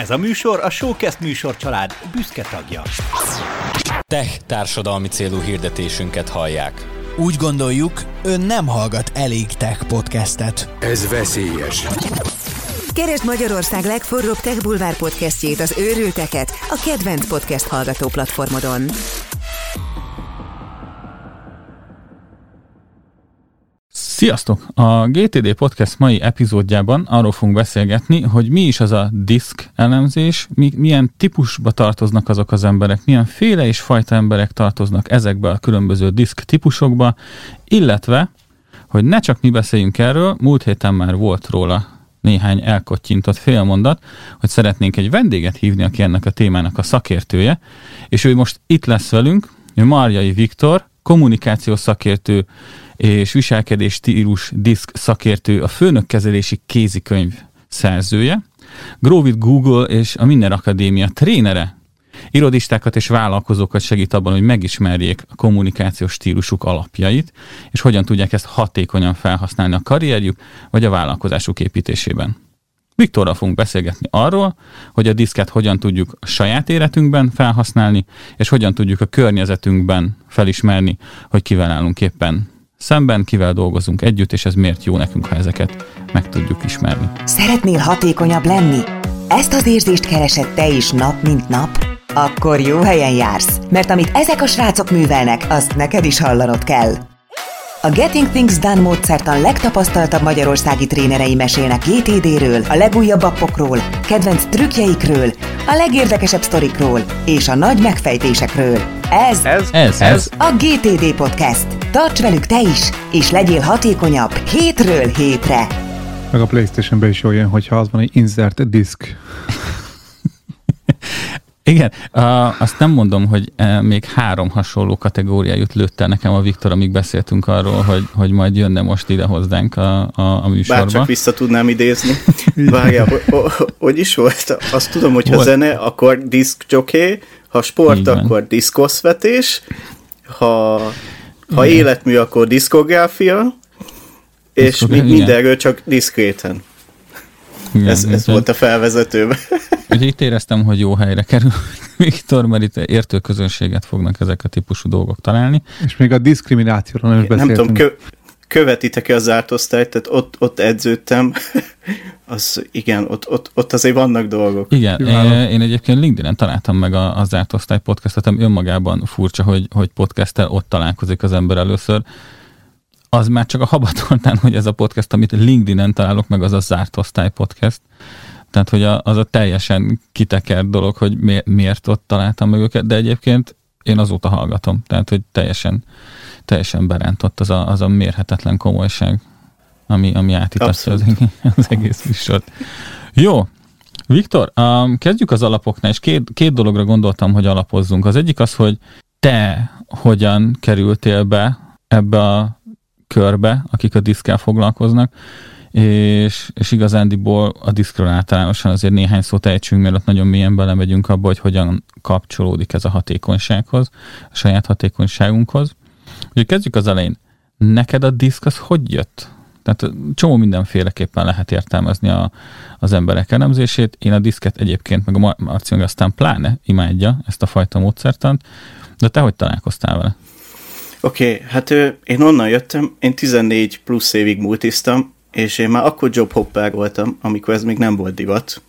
Ez a műsor a Showcast műsor család büszke tagja. Tech társadalmi célú hirdetésünket hallják. Úgy gondoljuk, ön nem hallgat elég tech podcastet. Ez veszélyes. Keresd Magyarország legforróbb Tech Bulvár podcastjét, az őrülteket, a kedvenc podcast hallgató platformodon. Sziasztok! A GTD Podcast mai epizódjában arról fogunk beszélgetni, hogy mi is az a disk elemzés, mi, milyen típusba tartoznak azok az emberek, milyen féle és fajta emberek tartoznak ezekbe a különböző disk típusokba, illetve, hogy ne csak mi beszéljünk erről, múlt héten már volt róla néhány elkottyintott félmondat, hogy szeretnénk egy vendéget hívni, aki ennek a témának a szakértője, és ő most itt lesz velünk, ő Marjai Viktor, kommunikációs szakértő, és viselkedés stílus diszk szakértő, a főnökkezelési kézikönyv szerzője, Grovit Google és a Minden Akadémia trénere, irodistákat és vállalkozókat segít abban, hogy megismerjék a kommunikációs stílusuk alapjait, és hogyan tudják ezt hatékonyan felhasználni a karrierjük vagy a vállalkozásuk építésében. Viktorral fogunk beszélgetni arról, hogy a diszket hogyan tudjuk a saját életünkben felhasználni, és hogyan tudjuk a környezetünkben felismerni, hogy kivel állunk éppen szemben, kivel dolgozunk együtt, és ez miért jó nekünk, ha ezeket meg tudjuk ismerni. Szeretnél hatékonyabb lenni? Ezt az érzést keresed te is nap, mint nap? Akkor jó helyen jársz, mert amit ezek a srácok művelnek, azt neked is hallanod kell. A Getting Things Done módszertan legtapasztaltabb magyarországi trénerei mesélnek GTD-ről, a legújabb appokról, kedvenc trükkjeikről, a legérdekesebb sztorikról és a nagy megfejtésekről. Ez, Ez, ez, ez a GTD Podcast. Tarts velük te is, és legyél hatékonyabb hétről hétre. Meg a Playstation-be is olyan, hogyha az van, hogy insert disk. Igen, uh, azt nem mondom, hogy uh, még három hasonló kategóriájút lőtte nekem a Viktor, amíg beszéltünk arról, hogy, hogy majd jönne most ide hozzánk a, a, a műsorba. Bár csak vissza tudnám idézni. Várjál, hogy, hogy is volt? Azt tudom, hogy ha zene, akkor disk jockey, ha sport, Így van. akkor diszkoszvetés, ha, ha életmű, akkor diszkográfia, és igen. mindenről csak diszkréten. Igen, Ez, ez volt a felvezetőben. Úgyhogy itt éreztem, hogy jó helyre kerül Viktor, mert itt értő közönséget fognak ezek a típusú dolgok találni. És még a diszkriminációról nem is Nem beszéltünk. tudom, kö, követitek-e az zárt osztályt, tehát ott, ott edződtem, az igen, ott, ott, ott azért vannak dolgok. Igen, én, én egyébként LinkedIn-en találtam meg a, a zárt osztály podcastot, ami önmagában furcsa, hogy, hogy podcasttel ott találkozik az ember először. Az már csak a habatoltán, hogy ez a podcast, amit LinkedIn-en találok meg, az a zárt osztály podcast. Tehát, hogy a, az a teljesen kitekert dolog, hogy mi, miért ott találtam meg őket, de egyébként én azóta hallgatom. Tehát, hogy teljesen, teljesen berántott az a, az a mérhetetlen komolyság, ami, ami átítatja az, az egész műsort. Jó, Viktor, um, kezdjük az alapoknál, és két, két dologra gondoltam, hogy alapozzunk. Az egyik az, hogy te hogyan kerültél be ebbe a körbe, akik a diszkkel foglalkoznak, és, és igazándiból a diszkről általánosan azért néhány szót ejtsünk, mielőtt nagyon mélyen belemegyünk abba, hogy hogyan kapcsolódik ez a hatékonysághoz, a saját hatékonyságunkhoz. Úgyhogy kezdjük az elején. Neked a diszk az hogy jött? Tehát csomó mindenféleképpen lehet értelmezni a, az emberek elemzését. Én a diszket egyébként, meg a Mar- Marci meg aztán pláne imádja ezt a fajta módszertant, de te hogy találkoztál vele? Oké, okay, hát én onnan jöttem, én 14 plusz évig multiztam, és én már akkor jobhopper voltam, amikor ez még nem volt divat.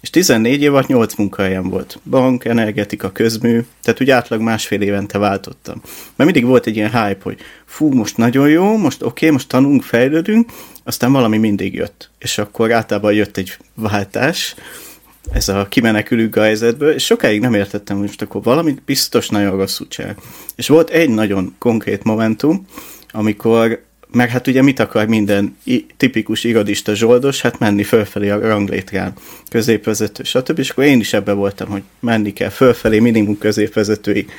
És 14 év alatt 8 munkahelyem volt. Bank, energetika, közmű, tehát úgy átlag másfél évente váltottam. Mert mindig volt egy ilyen hype, hogy fú, most nagyon jó, most oké, okay, most tanulunk, fejlődünk, aztán valami mindig jött. És akkor általában jött egy váltás, ez a kimenekülünk a helyzetből, és sokáig nem értettem, hogy most akkor valamit biztos nagyon rosszul csinál. És volt egy nagyon konkrét momentum, amikor, meg hát ugye mit akar minden tipikus irodista zsoldos, hát menni fölfelé a ranglétrán, középvezető, stb. És akkor én is ebbe voltam, hogy menni kell fölfelé, minimum középvezetőig.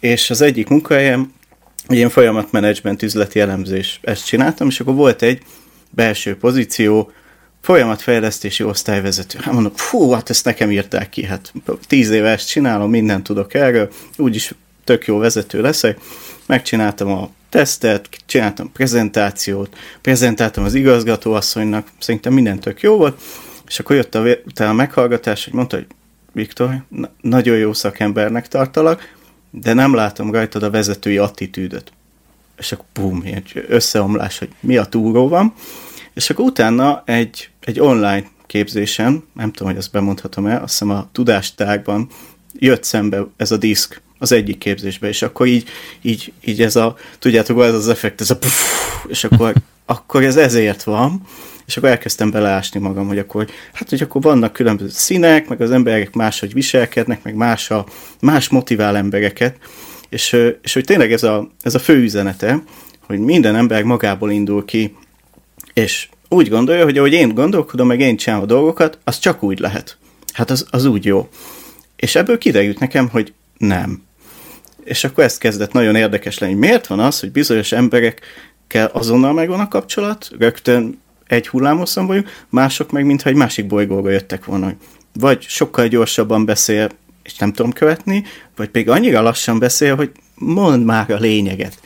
És az egyik munkahelyem, ugye én folyamatmenedzsment üzleti elemzés, ezt csináltam, és akkor volt egy belső pozíció, folyamatfejlesztési osztályvezető. Hát mondom, fú, hát ezt nekem írták ki, hát tíz éve ezt csinálom, mindent tudok erről, úgyis tök jó vezető leszek. Megcsináltam a tesztet, csináltam prezentációt, prezentáltam az igazgatóasszonynak, szerintem minden tök jó volt, és akkor jött a, utána a meghallgatás, hogy mondta, hogy Viktor, na- nagyon jó szakembernek tartalak, de nem látom rajtad a vezetői attitűdöt. És akkor bum, ilyen összeomlás, hogy mi a túró van. És akkor utána egy, egy online képzésen, nem tudom, hogy ezt bemondhatom el, azt hiszem a tudástárban jött szembe ez a diszk az egyik képzésbe, és akkor így, így, így ez a, tudjátok, ez az effekt, ez a puff, és akkor, akkor ez ezért van, és akkor elkezdtem beleásni magam, hogy akkor, hát, hogy akkor vannak különböző színek, meg az emberek máshogy viselkednek, meg más, a, más motivál embereket, és, és hogy tényleg ez a, ez a fő üzenete, hogy minden ember magából indul ki, és úgy gondolja, hogy ahogy én gondolkodom, meg én csinálom a dolgokat, az csak úgy lehet. Hát az, az úgy jó. És ebből kiderült nekem, hogy nem. És akkor ezt kezdett nagyon érdekes lenni. Miért van az, hogy bizonyos emberekkel azonnal megvan a kapcsolat, rögtön egy hullámoszon vagyunk, mások meg mintha egy másik bolygóba jöttek volna. Vagy sokkal gyorsabban beszél, és nem tudom követni, vagy pedig annyira lassan beszél, hogy mondd már a lényeget.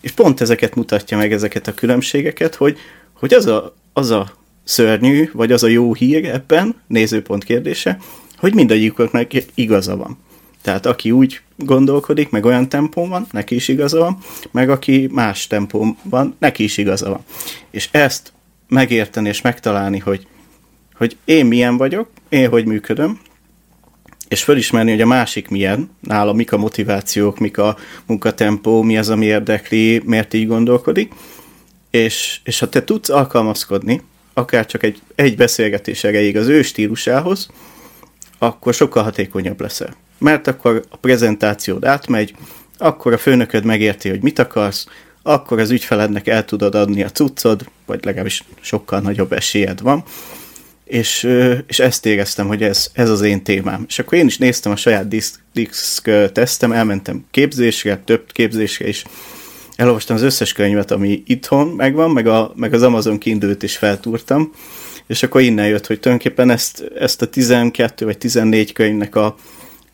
És pont ezeket mutatja meg, ezeket a különbségeket, hogy, hogy az, a, az a szörnyű, vagy az a jó hír ebben, nézőpont kérdése, hogy mindegyiknek igaza van. Tehát aki úgy gondolkodik, meg olyan tempón van, neki is igaza van, meg aki más tempón van, neki is igaza van. És ezt megérteni és megtalálni, hogy, hogy én milyen vagyok, én hogy működöm, és fölismerni, hogy a másik milyen, nála mik a motivációk, mik a munkatempó, mi az, ami érdekli, miért így gondolkodik, és, és ha te tudsz alkalmazkodni, akár csak egy, egy beszélgetés erejéig az ő stílusához, akkor sokkal hatékonyabb leszel. Mert akkor a prezentációd átmegy, akkor a főnököd megérti, hogy mit akarsz, akkor az ügyfelednek el tudod adni a cuccod, vagy legalábbis sokkal nagyobb esélyed van, és, és ezt éreztem, hogy ez, ez az én témám. És akkor én is néztem a saját diszk, tesztem, elmentem képzésre, több képzésre is, elolvastam az összes könyvet, ami itthon megvan, meg, a, meg az Amazon kindle is feltúrtam, és akkor innen jött, hogy tulajdonképpen ezt, ezt a 12 vagy 14 könyvnek a,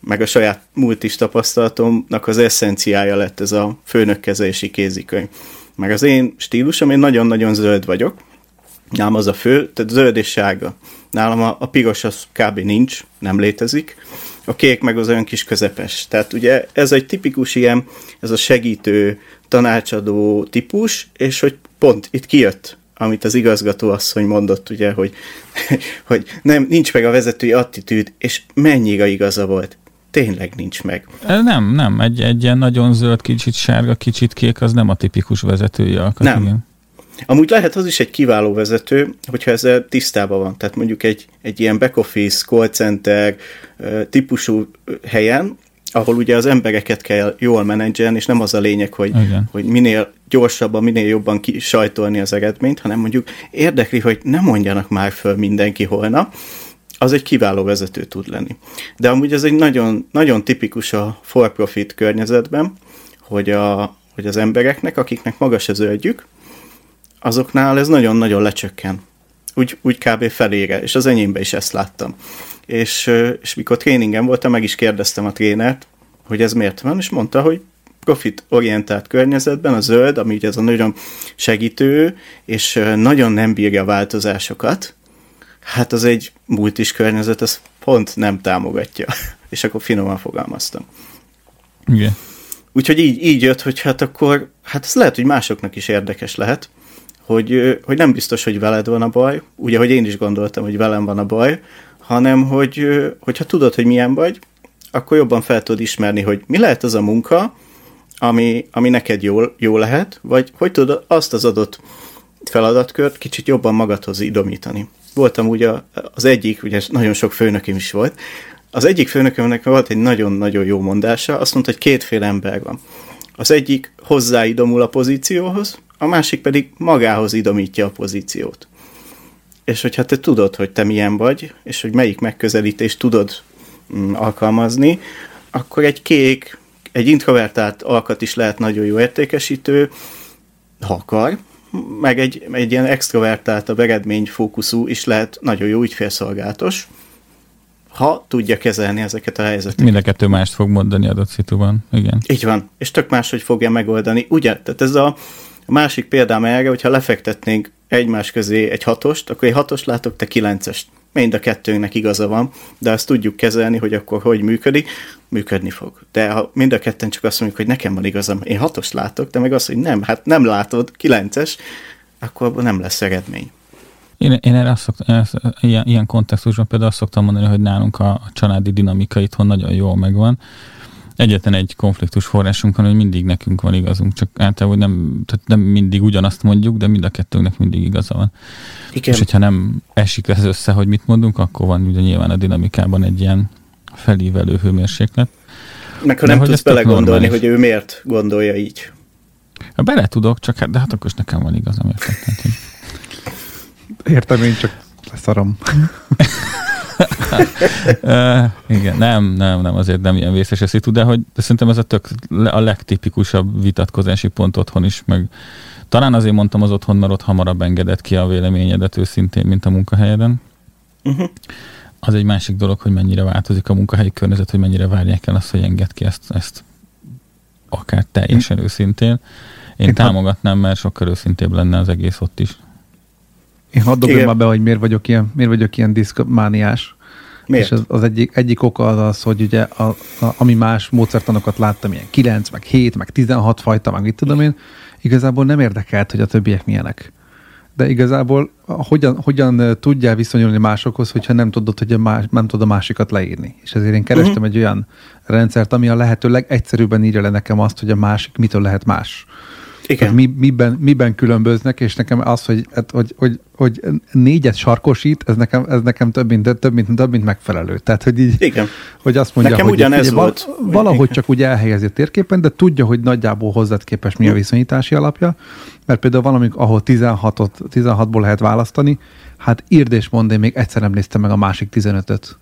meg a saját multis tapasztalatomnak az eszenciája lett ez a főnökkezelési kézikönyv. Meg az én stílusom, én nagyon-nagyon zöld vagyok, nálam az a fő, tehát zöld és sárga. Nálam a, a piros az kb. nincs, nem létezik. A kék meg az olyan kis közepes. Tehát ugye ez egy tipikus ilyen, ez a segítő, tanácsadó típus, és hogy pont itt kijött amit az igazgató asszony mondott, ugye, hogy, hogy nem, nincs meg a vezetői attitűd, és mennyire igaza volt. Tényleg nincs meg. Nem, nem. Egy, egy ilyen nagyon zöld, kicsit sárga, kicsit kék, az nem a tipikus vezetői alkat. Nem. Igen. Amúgy lehet az is egy kiváló vezető, hogyha ezzel tisztában van. Tehát mondjuk egy, egy ilyen back office, call center típusú helyen, ahol ugye az embereket kell jól menedzselni, és nem az a lényeg, hogy, hogy minél gyorsabban, minél jobban sajtolni az eredményt, hanem mondjuk érdekli, hogy ne mondjanak már föl mindenki holnap, az egy kiváló vezető tud lenni. De amúgy ez egy nagyon, nagyon tipikus a for-profit környezetben, hogy, a, hogy az embereknek, akiknek magas az öldjük, azoknál ez nagyon-nagyon lecsökken. Úgy, úgy kb. felére, és az enyémben is ezt láttam. És, és mikor tréningen voltam, meg is kérdeztem a trénert, hogy ez miért van, és mondta, hogy profit-orientált környezetben a zöld, ami ugye ez a nagyon segítő, és nagyon nem bírja a változásokat, hát az egy multis környezet, az pont nem támogatja. és akkor finoman fogalmaztam. Igen. Úgyhogy így, így jött, hogy hát akkor, hát ez lehet, hogy másoknak is érdekes lehet, hogy, hogy nem biztos, hogy veled van a baj, ugye, hogy én is gondoltam, hogy velem van a baj, hanem, hogy, hogyha tudod, hogy milyen vagy, akkor jobban fel tudod ismerni, hogy mi lehet az a munka, ami, ami neked jó, jó lehet, vagy hogy tudod azt az adott feladatkört kicsit jobban magadhoz idomítani. Voltam ugye az egyik, ugye nagyon sok főnökém is volt, az egyik főnökömnek volt egy nagyon-nagyon jó mondása, azt mondta, hogy kétféle ember van. Az egyik hozzáidomul a pozícióhoz, a másik pedig magához idomítja a pozíciót. És hogyha te tudod, hogy te milyen vagy, és hogy melyik megközelítést tudod mm, alkalmazni, akkor egy kék, egy introvertált alkat is lehet nagyon jó értékesítő, ha akar, meg egy, egy ilyen extrovertált, a eredményfókuszú is lehet nagyon jó ügyfélszolgálatos, ha tudja kezelni ezeket a helyzeteket. Mind a kettő mást fog mondani adott szituban, igen. Így van, és tök máshogy fogja megoldani. Ugye, tehát ez a, A másik példám erre, hogyha lefektetnénk egymás közé egy hatost, akkor egy hatost látok, te kilencest. Mind a kettőnknek igaza van, de ezt tudjuk kezelni, hogy akkor hogy működik, működni fog. De ha mind a ketten csak azt mondjuk, hogy nekem van igazam, én hatost látok, de meg azt, hogy nem, hát nem látod, kilences, akkor abban nem lesz eredmény. Én, én erre azt szoktam, ezt, ilyen, ilyen kontextusban például azt szoktam mondani, hogy nálunk a, a családi dinamika itthon nagyon jól megvan. Egyetlen egy konfliktus forrásunk van, hogy mindig nekünk van igazunk, csak általában nem, tehát nem mindig ugyanazt mondjuk, de mind a kettőnknek mindig igaza van. Igen. És hogyha nem esik ez össze, hogy mit mondunk, akkor van ugye nyilván a dinamikában egy ilyen felívelő hőmérséklet. Meg ha de nem tudsz belegondolni, hogy ő miért gondolja így. Ha bele tudok, csak hát, de hát akkor is nekem van igazam, érted? Tehát, hogy... Értem, én csak leszarom. uh, igen, nem, nem, nem, azért nem ilyen vészes a szitu, de, hogy, de szerintem ez a, tök, a legtipikusabb vitatkozási pont otthon is, meg talán azért mondtam az otthon, mert ott hamarabb engedett ki a véleményedet őszintén, mint a munkahelyeden. Uh-huh. Az egy másik dolog, hogy mennyire változik a munkahelyi környezet, hogy mennyire várják el azt, hogy enged ki ezt, ezt akár teljesen őszintén. Én, Én támogatnám, mert sokkal őszintébb lenne az egész ott is. Én hadd dobjam már be, hogy miért vagyok ilyen, miért vagyok ilyen diszkmániás. Miért? És az, az egyik, egyik oka az az, hogy ugye a, a, ami más módszertanokat láttam, ilyen 9, meg 7, meg 16 fajta, meg mit tudom én, igazából nem érdekelt, hogy a többiek milyenek. De igazából hogyan, hogyan tudjál viszonyulni másokhoz, hogyha nem tudod, hogy a más, nem tudod a másikat leírni. És ezért én kerestem uh-huh. egy olyan rendszert, ami a lehető legegyszerűbben írja le nekem azt, hogy a másik mitől lehet más. Igen. Mi, miben, miben különböznek, és nekem az, hogy, hát, hogy, hogy, hogy négyet sarkosít, ez nekem, ez nekem több, mint, több, mint, több, mint megfelelő. Tehát, hogy így, Igen. hogy azt mondja, nekem hogy ugyanez volt. valahogy Igen. csak úgy elhelyezi a térképen, de tudja, hogy nagyjából hozzád képes mi a viszonyítási alapja, mert például valamik, ahol 16-ot, 16-ból lehet választani, hát írd és mondd, én még egyszer nem néztem meg a másik 15-öt.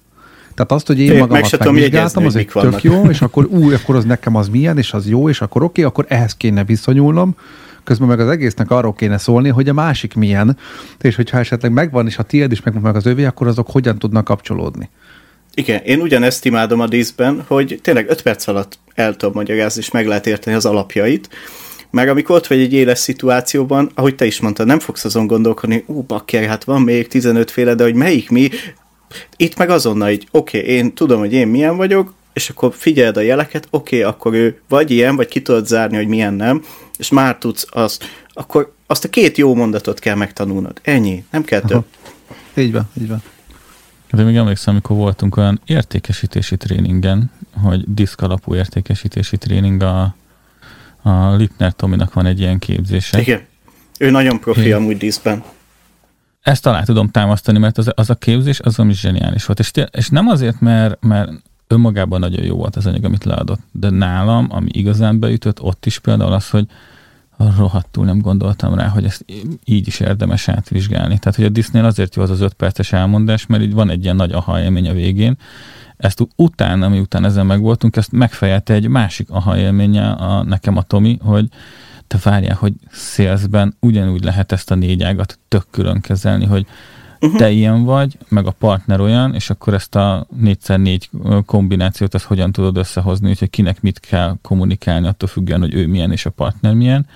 Tehát azt, hogy én Én magamat meg megvizsgáltam, az egy tök jó, és akkor új, akkor az nekem az milyen, és az jó, és akkor oké, okay, akkor ehhez kéne viszonyulnom, közben meg az egésznek arról kéne szólni, hogy a másik milyen, és hogyha esetleg megvan, és ha tiéd is megvan meg az övé, akkor azok hogyan tudnak kapcsolódni. Igen, én ugyanezt imádom a díszben, hogy tényleg 5 perc alatt el tudom magyarázni, és meg lehet érteni az alapjait, meg amikor ott vagy egy éles szituációban, ahogy te is mondtad, nem fogsz azon gondolkodni, ó, bakker, hát van még 15 féle, de hogy melyik mi, itt meg azonnal így, oké, okay, én tudom, hogy én milyen vagyok, és akkor figyeld a jeleket, oké, okay, akkor ő vagy ilyen, vagy ki tudod zárni, hogy milyen nem, és már tudsz azt, akkor azt a két jó mondatot kell megtanulnod. Ennyi, nem kell több. Így van, így van. De még emlékszem, amikor voltunk olyan értékesítési tréningen, hogy diszk alapú értékesítési tréning, a, a Lipner Tominak van egy ilyen képzése. Igen. Ő nagyon profi Igen. amúgy diszben. Ezt talán tudom támasztani, mert az, az a képzés az ami zseniális volt. És, és nem azért, mert, mert önmagában nagyon jó volt az anyag, amit leadott, de nálam, ami igazán beütött, ott is például az, hogy rohadtul nem gondoltam rá, hogy ezt így is érdemes átvizsgálni. Tehát, hogy a Disney azért jó az az öt perces elmondás, mert így van egy ilyen nagy aha élmény a végén. Ezt utána, ami után ezen meg voltunk, ezt megfejelte egy másik aha élménye a, nekem a Tomi, hogy te várjál, hogy szélszben ugyanúgy lehet ezt a négy ágat tök külön kezelni, hogy uh-huh. te ilyen vagy, meg a partner olyan, és akkor ezt a 4x4 kombinációt ezt hogyan tudod összehozni, úgyhogy kinek mit kell kommunikálni, attól függően, hogy ő milyen és a partner milyen.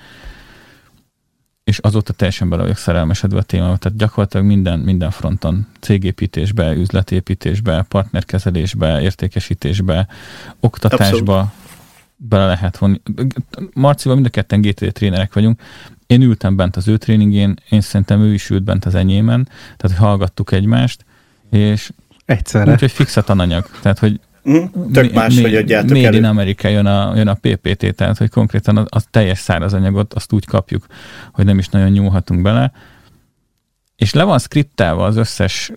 És azóta teljesen bele vagyok szerelmesedve a témába. Tehát gyakorlatilag minden, minden fronton, cégépítésbe, üzletépítésbe, partnerkezelésbe, értékesítésbe, oktatásba, Abszolút bele lehet vonni. Marcival mind a ketten GT trénerek vagyunk. Én ültem bent az ő tréningén, én szerintem ő is ült bent az enyémen, tehát hallgattuk egymást, és Egyszerre. Úgyhogy fix a tananyag. Tehát, hogy Mm, tök más, mi, hogy adjátok Made elő. in America jön a, jön a PPT, tehát hogy konkrétan a, a teljes száraz anyagot azt úgy kapjuk, hogy nem is nagyon nyúlhatunk bele. És le van skriptálva az összes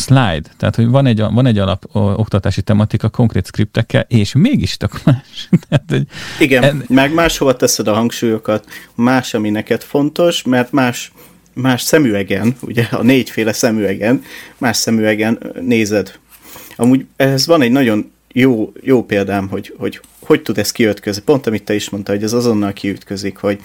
slide, tehát hogy van egy, van egy alap oktatási tematika konkrét skriptekkel, és mégis tök más. tehát, hogy Igen, en... meg máshova teszed a hangsúlyokat, más, ami neked fontos, mert más, más szemüvegen, ugye a négyféle szemüvegen, más szemüvegen nézed. Amúgy ez van egy nagyon jó, jó példám, hogy, hogy hogy tud ez kiütközni. Pont amit te is mondtad, hogy ez azonnal kiütközik, hogy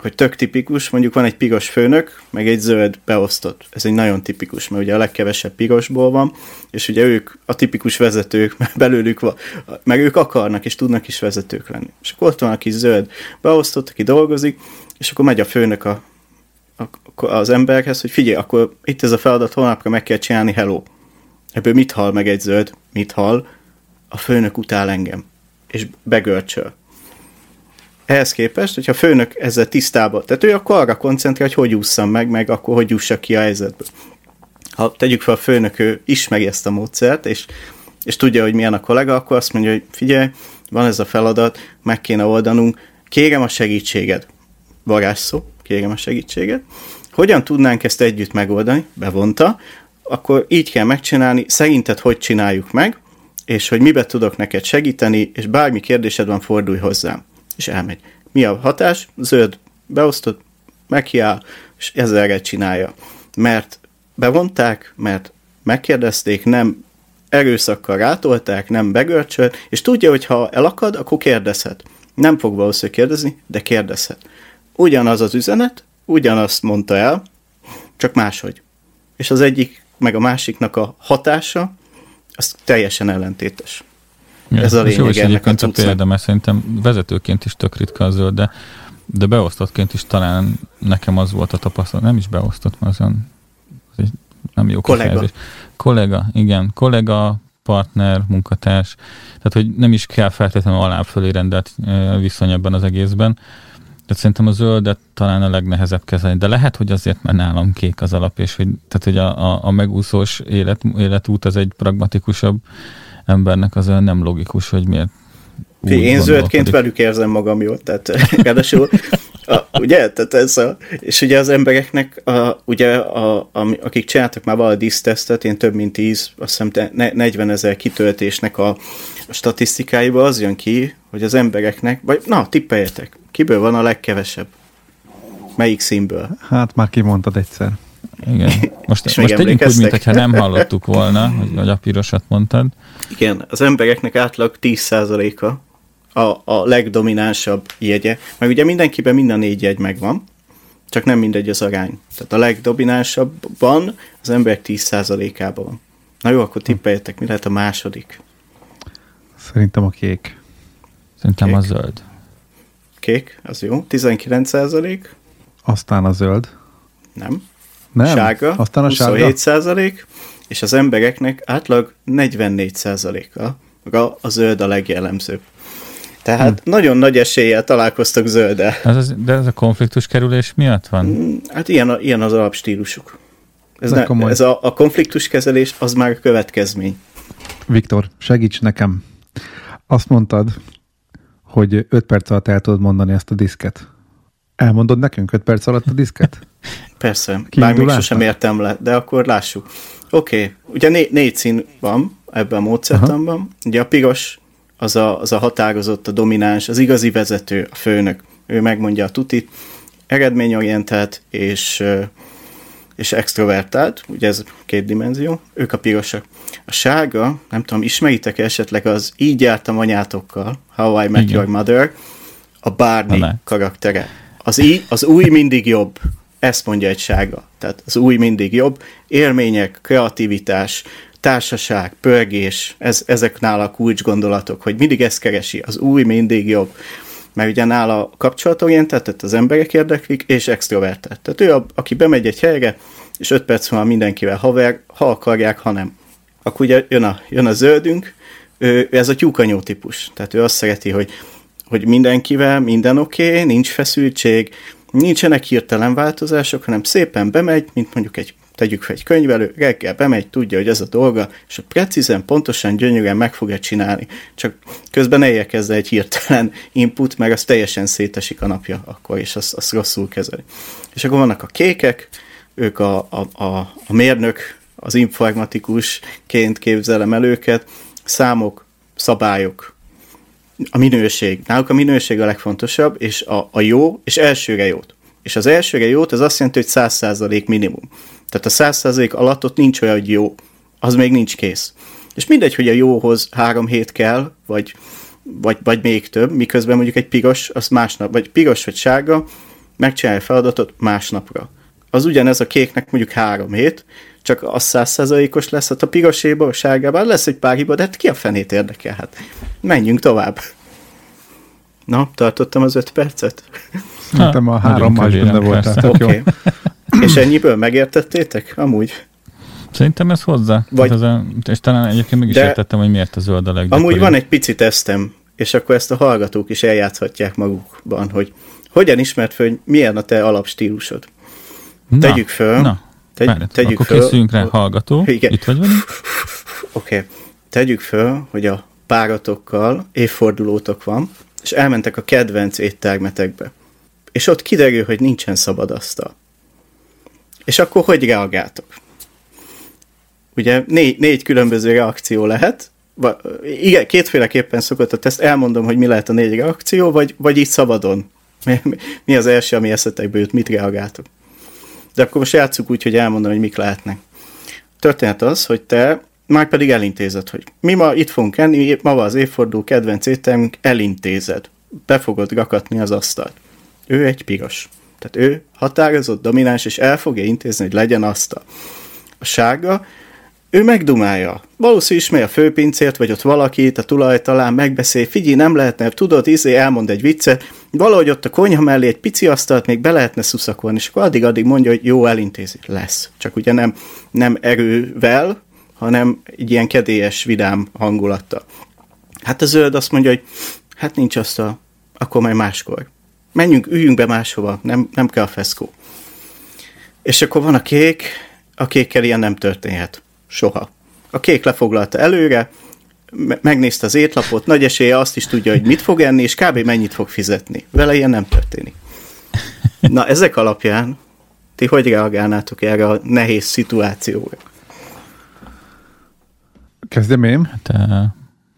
hogy tök tipikus, mondjuk van egy piros főnök, meg egy zöld beosztott. Ez egy nagyon tipikus, mert ugye a legkevesebb pirosból van, és ugye ők a tipikus vezetők, mert belőlük van, meg ők akarnak és tudnak is vezetők lenni. És akkor ott van, aki zöld beosztott, aki dolgozik, és akkor megy a főnök a, a, az emberhez, hogy figyelj, akkor itt ez a feladat, holnapra meg kell csinálni, hello. Ebből mit hal meg egy zöld? Mit hal? A főnök utál engem, és begörcsöl. Ehhez képest, hogyha a főnök ezzel tisztában, tehát ő akkor arra koncentrál, hogy hogy ússzam meg, meg akkor hogy jussak ki a helyzetből. Ha tegyük fel a főnök, ő ismeri ezt a módszert, és, és tudja, hogy milyen a kollega, akkor azt mondja, hogy figyelj, van ez a feladat, meg kéne oldanunk, kérem a segítséged. Varázsszó, kérem a segítséget. Hogyan tudnánk ezt együtt megoldani? Bevonta. Akkor így kell megcsinálni, szerinted hogy csináljuk meg, és hogy mibe tudok neked segíteni, és bármi kérdésed van, fordulj hozzám és elmegy. Mi a hatás? Zöld beosztott, meghiáll, és ezzel csinálja. Mert bevonták, mert megkérdezték, nem erőszakkal rátolták, nem begörcsölt, és tudja, hogy ha elakad, akkor kérdezhet. Nem fog valószínűleg kérdezni, de kérdezhet. Ugyanaz az üzenet, ugyanazt mondta el, csak máshogy. És az egyik, meg a másiknak a hatása, az teljesen ellentétes. Ja, ez a lényeg jó is egyébként a példa, mert szerintem vezetőként is tök ritka a zöld, de, de beosztottként is talán nekem az volt a tapasztalat, nem is beosztott, mert az olyan az egy nem jó kollega. Kifejezés. Kollega, igen. Kollega, partner, munkatárs. Tehát, hogy nem is kell feltétlenül alá fölé rendelt viszony ebben az egészben. Tehát szerintem a zöldet talán a legnehezebb kezelni, de lehet, hogy azért, mert nálam kék az alap, és hogy, tehát, hogy a, a, a megúszós élet, életút az egy pragmatikusabb embernek az olyan nem logikus, hogy miért úgy Én zöldként velük érzem magam jól, tehát ráadásul, a, ugye, tehát ez a, és ugye az embereknek, a, ugye, a, a, akik csináltak már valahogy disztesztet, én több mint 10, azt hiszem 40 ezer kitöltésnek a, a statisztikáiba az jön ki, hogy az embereknek, vagy na, tippeljetek, kiből van a legkevesebb? Melyik színből? Hát már kimondtad egyszer. Igen. Most, most tegyünk úgy, mintha nem hallottuk volna, hogy, hogy a pirosat mondtad. Igen, az embereknek átlag 10%-a a, a legdominánsabb jegye. Meg ugye mindenkiben minden négy jegy megvan, csak nem mindegy az arány. Tehát a legdominánsabban az emberek 10%-ában van. Na jó, akkor tippeljetek, mi lehet a második? Szerintem a kék. Szerintem kék. a zöld. Kék, az jó. 19%. Aztán a zöld. Nem. Nem, sárga, aztán a 27 százalék, és az embereknek átlag 44 százaléka. A, zöld a legjellemzőbb. Tehát hm. nagyon nagy eséllyel találkoztak zölddel. Ez az, de ez a konfliktus kerülés miatt van? Hm, hát ilyen, a, ilyen az alapstílusuk. Ez, ne, ez a, a konfliktus kezelés az már a következmény. Viktor, segíts nekem. Azt mondtad, hogy 5 perc alatt el tudod mondani ezt a diszket. Elmondod nekünk 5 perc alatt a diszket? Persze, bár még sosem értem le, de akkor lássuk. Oké, okay. ugye né- négy szín van ebben a módszertanban. Aha. Ugye a piros az a, az a határozott, a domináns, az igazi vezető, a főnök. Ő megmondja a tutit, eredményorientált és, és extrovertált, ugye ez két dimenzió, ők a pirosak. A sárga, nem tudom, ismeritek -e esetleg az Így jártam anyátokkal, How I Met Igen. Your Mother, a Barney karaktere. Az, í, az új mindig jobb. Ezt mondja egy sága. Tehát az új mindig jobb. Élmények, kreativitás, társaság, pörgés, ez, ezek nála a kulcs gondolatok, hogy mindig ezt keresi, az új mindig jobb. Mert ugye nála kapcsolatorientált, tehát az emberek érdeklik, és extrovertált. Tehát ő, a, aki bemegy egy helyre, és öt perc múlva mindenkivel haver, ha akarják, ha nem. Akkor ugye jön a, jön a zöldünk, ő, ez a tyúkanyó típus. Tehát ő azt szereti, hogy, hogy mindenkivel minden oké, okay, nincs feszültség, nincsenek hirtelen változások, hanem szépen bemegy, mint mondjuk egy tegyük fel egy könyvelő, reggel bemegy, tudja, hogy ez a dolga, és a precízen, pontosan, gyönyörűen meg fogja csinálni. Csak közben ne érkezze egy hirtelen input, mert az teljesen szétesik a napja akkor, és azt, azt rosszul kezeli. És akkor vannak a kékek, ők a, a, a, a mérnök, az informatikusként képzelem el őket, számok, szabályok, a minőség. Náluk a minőség a legfontosabb, és a, a jó, és elsőre jót. És az elsőre jót, az azt jelenti, hogy 100% minimum. Tehát a 100% alatt ott nincs olyan, hogy jó. Az még nincs kész. És mindegy, hogy a jóhoz három hét kell, vagy, vagy, vagy még több, miközben mondjuk egy piros, az másnap, vagy piros vagy sárga, megcsinálja a feladatot másnapra. Az ugyanez a kéknek mondjuk három hét, csak az százszerzalékos lesz, hát a piroséban, a sárgában lesz egy pár hiba, de hát ki a fenét érdekel? Hát menjünk tovább. Na, tartottam az öt percet? Szerintem a három más benne volt. Oké. Okay. És ennyiből megértettétek? Amúgy? Szerintem ez hozzá. Vagy, ez a, és talán egyébként meg is értettem, hogy miért a zöld a leggyakoribb. Amúgy van egy pici tesztem, és akkor ezt a hallgatók is eljátszhatják magukban, hogy hogyan ismert föl, hogy milyen a te alapstílusod. Na, tegyük föl. Na, tegy, várját, tegyük akkor föl, készüljünk rá, hallgató. Igen. Itt vagy velünk? Oké. Okay. Tegyük föl, hogy a páratokkal évfordulótok van, és elmentek a kedvenc éttermetekbe. És ott kiderül, hogy nincsen szabad asztal. És akkor hogy reagáltok? Ugye négy, négy különböző reakció lehet, igen, kétféleképpen szokott a teszt, elmondom, hogy mi lehet a négy reakció, vagy, vagy így szabadon. Mi, mi az első, ami eszetekbe jut, mit reagáltok? De akkor most játsszuk úgy, hogy elmondom, hogy mik lehetnek. Történet az, hogy te már pedig elintézed, hogy mi ma itt fogunk enni, ma az évforduló kedvenc ételünk, elintézed. Be fogod rakatni az asztalt. Ő egy piros. Tehát ő határozott, domináns, és el fogja intézni, hogy legyen asztal. A sárga ő megdumálja. Valószínűleg ismeri a főpincért, vagy ott valakit, a tulaj talán megbeszél, figyelj, nem lehetne, tudod, izé elmond egy viccet, valahogy ott a konyha mellé egy pici asztalt még be lehetne szuszakolni, és akkor addig-addig mondja, hogy jó, elintézi. Lesz. Csak ugye nem, nem erővel, hanem egy ilyen kedélyes, vidám hangulattal. Hát a zöld azt mondja, hogy hát nincs asztal, akkor majd máskor. Menjünk, üljünk be máshova, nem, nem kell a feszkó. És akkor van a kék, a kékkel ilyen nem történhet Soha. A kék lefoglalta előre, megnézte az étlapot, nagy esélye azt is tudja, hogy mit fog enni, és kb. mennyit fog fizetni. Vele ilyen nem történik. Na, ezek alapján ti hogy reagálnátok erre a nehéz szituációra? Kezdem én? Te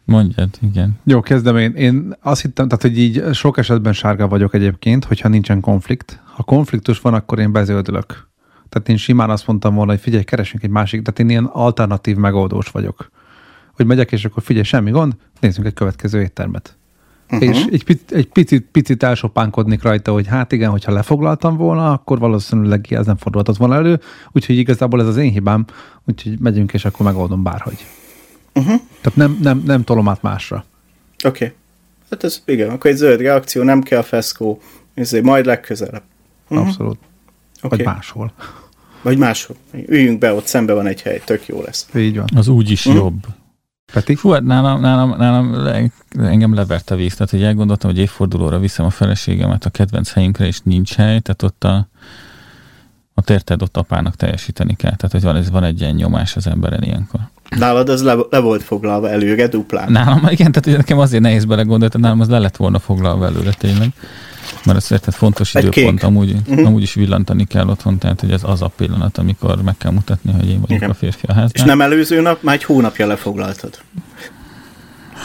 mondjad, igen. Jó, kezdem én. Én azt hittem, tehát, hogy így sok esetben sárga vagyok egyébként, hogyha nincsen konflikt. Ha konfliktus van, akkor én bezöldülök. Tehát én simán azt mondtam volna, hogy figyelj, keresünk egy másik, tehát én ilyen alternatív megoldós vagyok. Hogy megyek, és akkor figyelj, semmi gond, nézzünk egy következő éttermet. Uh-huh. És egy, picit, egy picit, picit elsopánkodnék rajta, hogy hát igen, hogyha lefoglaltam volna, akkor valószínűleg ez nem fordulhatott volna elő, úgyhogy igazából ez az én hibám, úgyhogy megyünk, és akkor megoldom bárhogy. Uh-huh. Tehát nem, nem, nem tolom át másra. Oké. Okay. Hát ez igen, akkor egy zöld reakció, nem kell feszkó, ezért majd legközelebb. Uh-huh. Abszolút. Okay. Vagy máshol. Vagy máshol. Üljünk be, ott szembe van egy hely, tök jó lesz. Így van. Az úgy is hm? jobb. Peti? Fú, hát nálam, nálam, nálam engem levert a víz, tehát hogy elgondoltam, hogy évfordulóra viszem a feleségemet a kedvenc helyünkre, és nincs hely, tehát ott a, ott érted, ott apának teljesíteni kell. Tehát, hogy van, ez van egy ilyen nyomás az emberen ilyenkor. Nálad az le, le volt foglalva előre duplán. Nálam, igen, tehát nekem azért nehéz belegondolni, nálam az le lett volna foglalva előre tényleg. Mert ez tehát fontos Egy időpont, kék. amúgy, uh-huh. amúgy is villantani kell otthon, tehát hogy ez az a pillanat, amikor meg kell mutatni, hogy én vagyok Igen. a férfi a háznál. És nem előző nap, már egy hónapja lefoglaltad.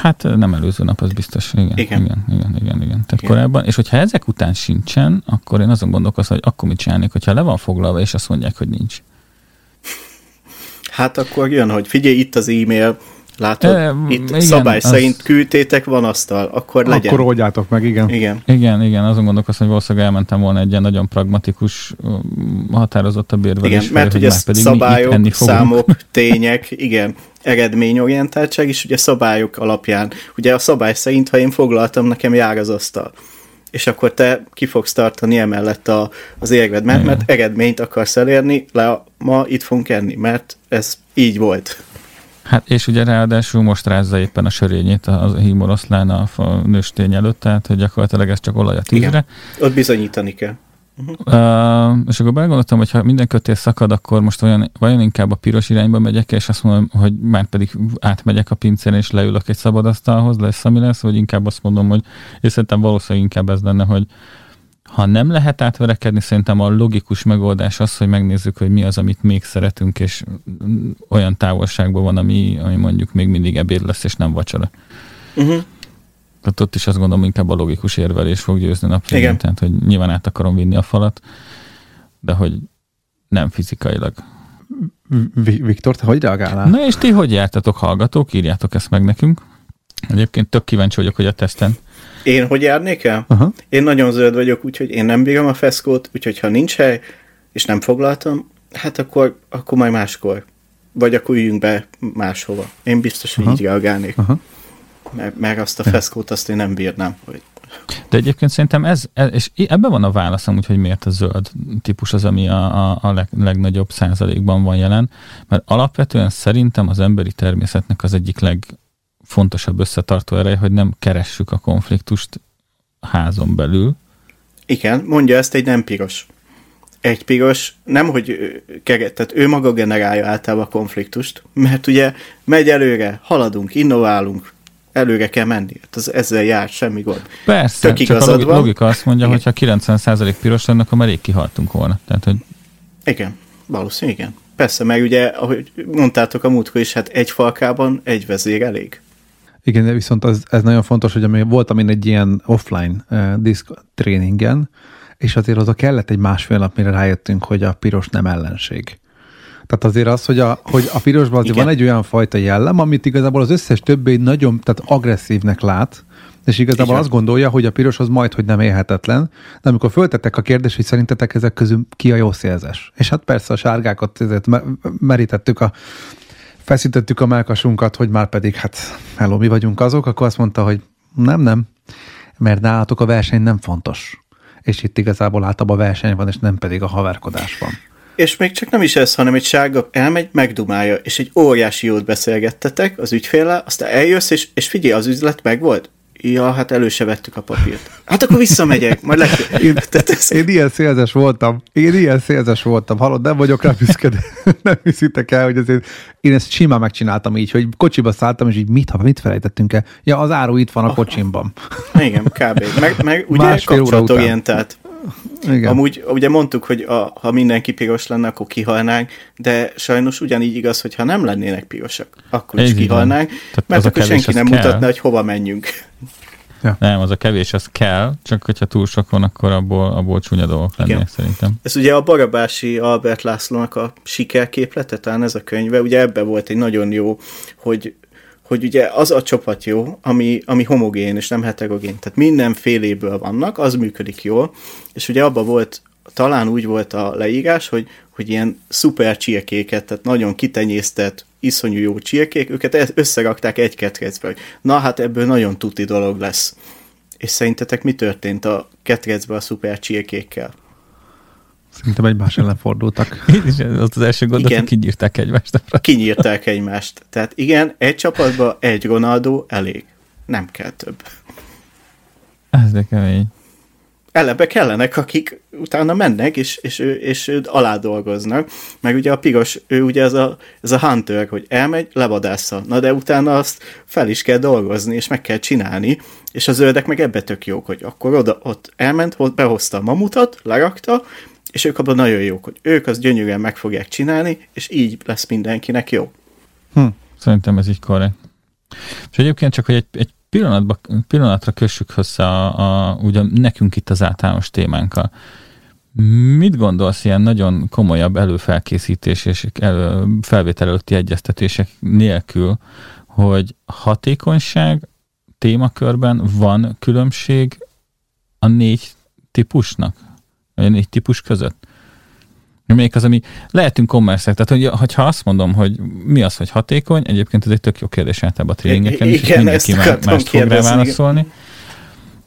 Hát nem előző nap, az biztos. Igen, igen, igen, igen, igen. igen. Tehát igen. korábban, és hogyha ezek után sincsen, akkor én azon gondolkozom, hogy akkor mit csinálnék, hogyha le van foglalva, és azt mondják, hogy nincs. Hát akkor jön, hogy figyelj, itt az e-mail, Látod, e, itt igen, szabály az... szerint küldtétek, van asztal, akkor legyen. Akkor oldjátok meg, igen. Igen, igen, igen azon gondolkozom, hogy valószínűleg elmentem volna egy ilyen nagyon pragmatikus, határozottabb érvelés. Igen, mert ugye szabályok, számok, tények, igen, eredményorientáltság is ugye szabályok alapján. Ugye a szabály szerint, ha én foglaltam, nekem jár az asztal és akkor te ki fogsz tartani emellett a, az érved, mert, mert eredményt akarsz elérni, le ma itt fogunk enni, mert ez így volt. Hát és ugye ráadásul most rázza éppen a sörényét a hímoroszlán a nőstény előtt, tehát hogy gyakorlatilag ez csak olaj a tűzre. Igen. Ott bizonyítani kell. Uh-huh. Uh, és akkor belegondoltam, hogy ha minden kötél szakad, akkor most olyan, vajon inkább a piros irányba megyek, és azt mondom, hogy már pedig átmegyek a pincén, és leülök egy szabad asztalhoz, lesz, ami lesz, vagy inkább azt mondom, hogy és szerintem valószínűleg inkább ez lenne, hogy ha nem lehet átverekedni, szerintem a logikus megoldás az, hogy megnézzük, hogy mi az, amit még szeretünk, és olyan távolságban van, ami, ami mondjuk még mindig ebéd lesz, és nem vacsora. Uh-huh. Tehát ott is azt gondolom, inkább a logikus érvelés fog győzni nap végén, tehát hogy nyilván át akarom vinni a falat, de hogy nem fizikailag. Viktor, te hogy reagálnál? Na és ti hogy jártatok, hallgatók? Írjátok ezt meg nekünk. Egyébként tök kíváncsi vagyok, hogy a teszten én hogy járnék el? Uh-huh. Én nagyon zöld vagyok, úgyhogy én nem bírom a feszkót, úgyhogy ha nincs hely, és nem foglaltam, hát akkor, akkor majd máskor. Vagy akkor üljünk be máshova. Én biztos, hogy uh-huh. így reagálnék. Uh-huh. Mert, mert azt a feszkót azt én nem bírnám, hogy De egyébként szerintem ez, ez és ebben van a válaszom, hogy miért a zöld típus az, ami a, a, a leg, legnagyobb százalékban van jelen, mert alapvetően szerintem az emberi természetnek az egyik legfontosabb összetartó ereje, hogy nem keressük a konfliktust házon belül. Igen, mondja ezt egy nem piros. Egy piros, nem hogy tehát ő maga generálja általában a konfliktust, mert ugye megy előre, haladunk, innoválunk, előre kell menni. Hát az ezzel jár, semmi gond. Persze, Tök csak a logika, logika azt mondja, hogy ha 90% piros lenne, akkor már rég kihaltunk volna. Tehát, hogy... Igen, valószínűleg igen. Persze, meg ugye, ahogy mondtátok a múltkor is, hát egy falkában egy vezér elég. Igen, de viszont az, ez nagyon fontos, hogy ami, voltam én egy ilyen offline uh, disk tréningen, és azért oda kellett egy másfél nap, mire rájöttünk, hogy a piros nem ellenség. Tehát azért az, hogy a, hogy a pirosban azért van egy olyan fajta jellem, amit igazából az összes többi nagyon tehát agresszívnek lát, és igazából Igen. azt gondolja, hogy a piros az majd, hogy nem élhetetlen, de amikor föltettek a kérdést, hogy szerintetek ezek közül ki a jó szélzes. És hát persze a sárgákat ezért merítettük a feszítettük a melkasunkat, hogy már pedig hát hello, mi vagyunk azok, akkor azt mondta, hogy nem, nem, mert nálatok a verseny nem fontos. És itt igazából általában a verseny van, és nem pedig a haverkodás van. És még csak nem is ez, hanem egy sárga elmegy, megdumálja, és egy óriási jót beszélgettetek az ügyféllel, aztán eljössz, és, és figyelj, az üzlet meg volt. Ja, hát elő se vettük a papírt. Hát akkor visszamegyek, majd legközelebb. Én, ilyen szélzes voltam. Én ilyen szélzes voltam. Hallod, nem vagyok rá büszke, de nem hiszitek el, hogy azért én ezt simán megcsináltam így, hogy kocsiba szálltam, és így mit, mit felejtettünk el? Ja, az áru itt van a kocsimban. Igen, kb. Meg, meg ugye kapcsolatorientált. Igen. Amúgy ugye mondtuk, hogy a, ha mindenki piros lenne, akkor kihalnánk, de sajnos ugyanígy igaz, hogy ha nem lennének pirosak, akkor is kihalnánk, mert akkor senki nem kell. mutatna, hogy hova menjünk. Ja. Nem, az a kevés, az kell, csak hogyha túl sok van, akkor abból, abból csúnya dolgok lennének Igen. szerintem. Ez ugye a Barabási Albert Lászlónak a sikerképlete, talán ez a könyve, ugye ebbe volt egy nagyon jó, hogy hogy ugye az a csapat jó, ami, ami homogén és nem heterogén, tehát mindenféléből vannak, az működik jól, és ugye abban volt, talán úgy volt a leírás, hogy, hogy ilyen szuper csirkéket, tehát nagyon kitenyésztett, iszonyú jó csirkék, őket e- összerakták egy ketrecbe, na hát ebből nagyon tuti dolog lesz. És szerintetek mi történt a ketrecbe a szuper csirkékkel? Szerintem egymás ellen fordultak. ott az első gondot, igen, kinyírták egymást. Kinyírták egymást. Tehát igen, egy csapatban egy Ronaldo elég. Nem kell több. Ez de kemény. Elebe kellenek, akik utána mennek, és, és, és őt alá dolgoznak. Meg ugye a piros, ő ugye ez a, ez a hunter, hogy elmegy, levadásza. Na de utána azt fel is kell dolgozni, és meg kell csinálni, és a zöldek meg ebbe tök jók, hogy akkor oda, ott elment, behozta a mamutat, lerakta, és ők abban nagyon jók, hogy ők azt gyönyörűen meg fogják csinálni, és így lesz mindenkinek jó. Hm. Szerintem ez így korrekt. És egyébként csak, hogy egy, egy pillanatba, pillanatra kössük össze a, a, ugye nekünk itt az általános témánkkal. Mit gondolsz ilyen nagyon komolyabb előfelkészítés és elő, felvétel előtti egyeztetések nélkül, hogy hatékonyság témakörben van különbség a négy típusnak? Olyan négy típus között? Még az, ami lehetünk kommerszek, tehát hogy, hogyha azt mondom, hogy mi az, hogy hatékony, egyébként ez egy tök jó kérdés általában a tréningeken is, és mindenki már mást fog rá válaszolni.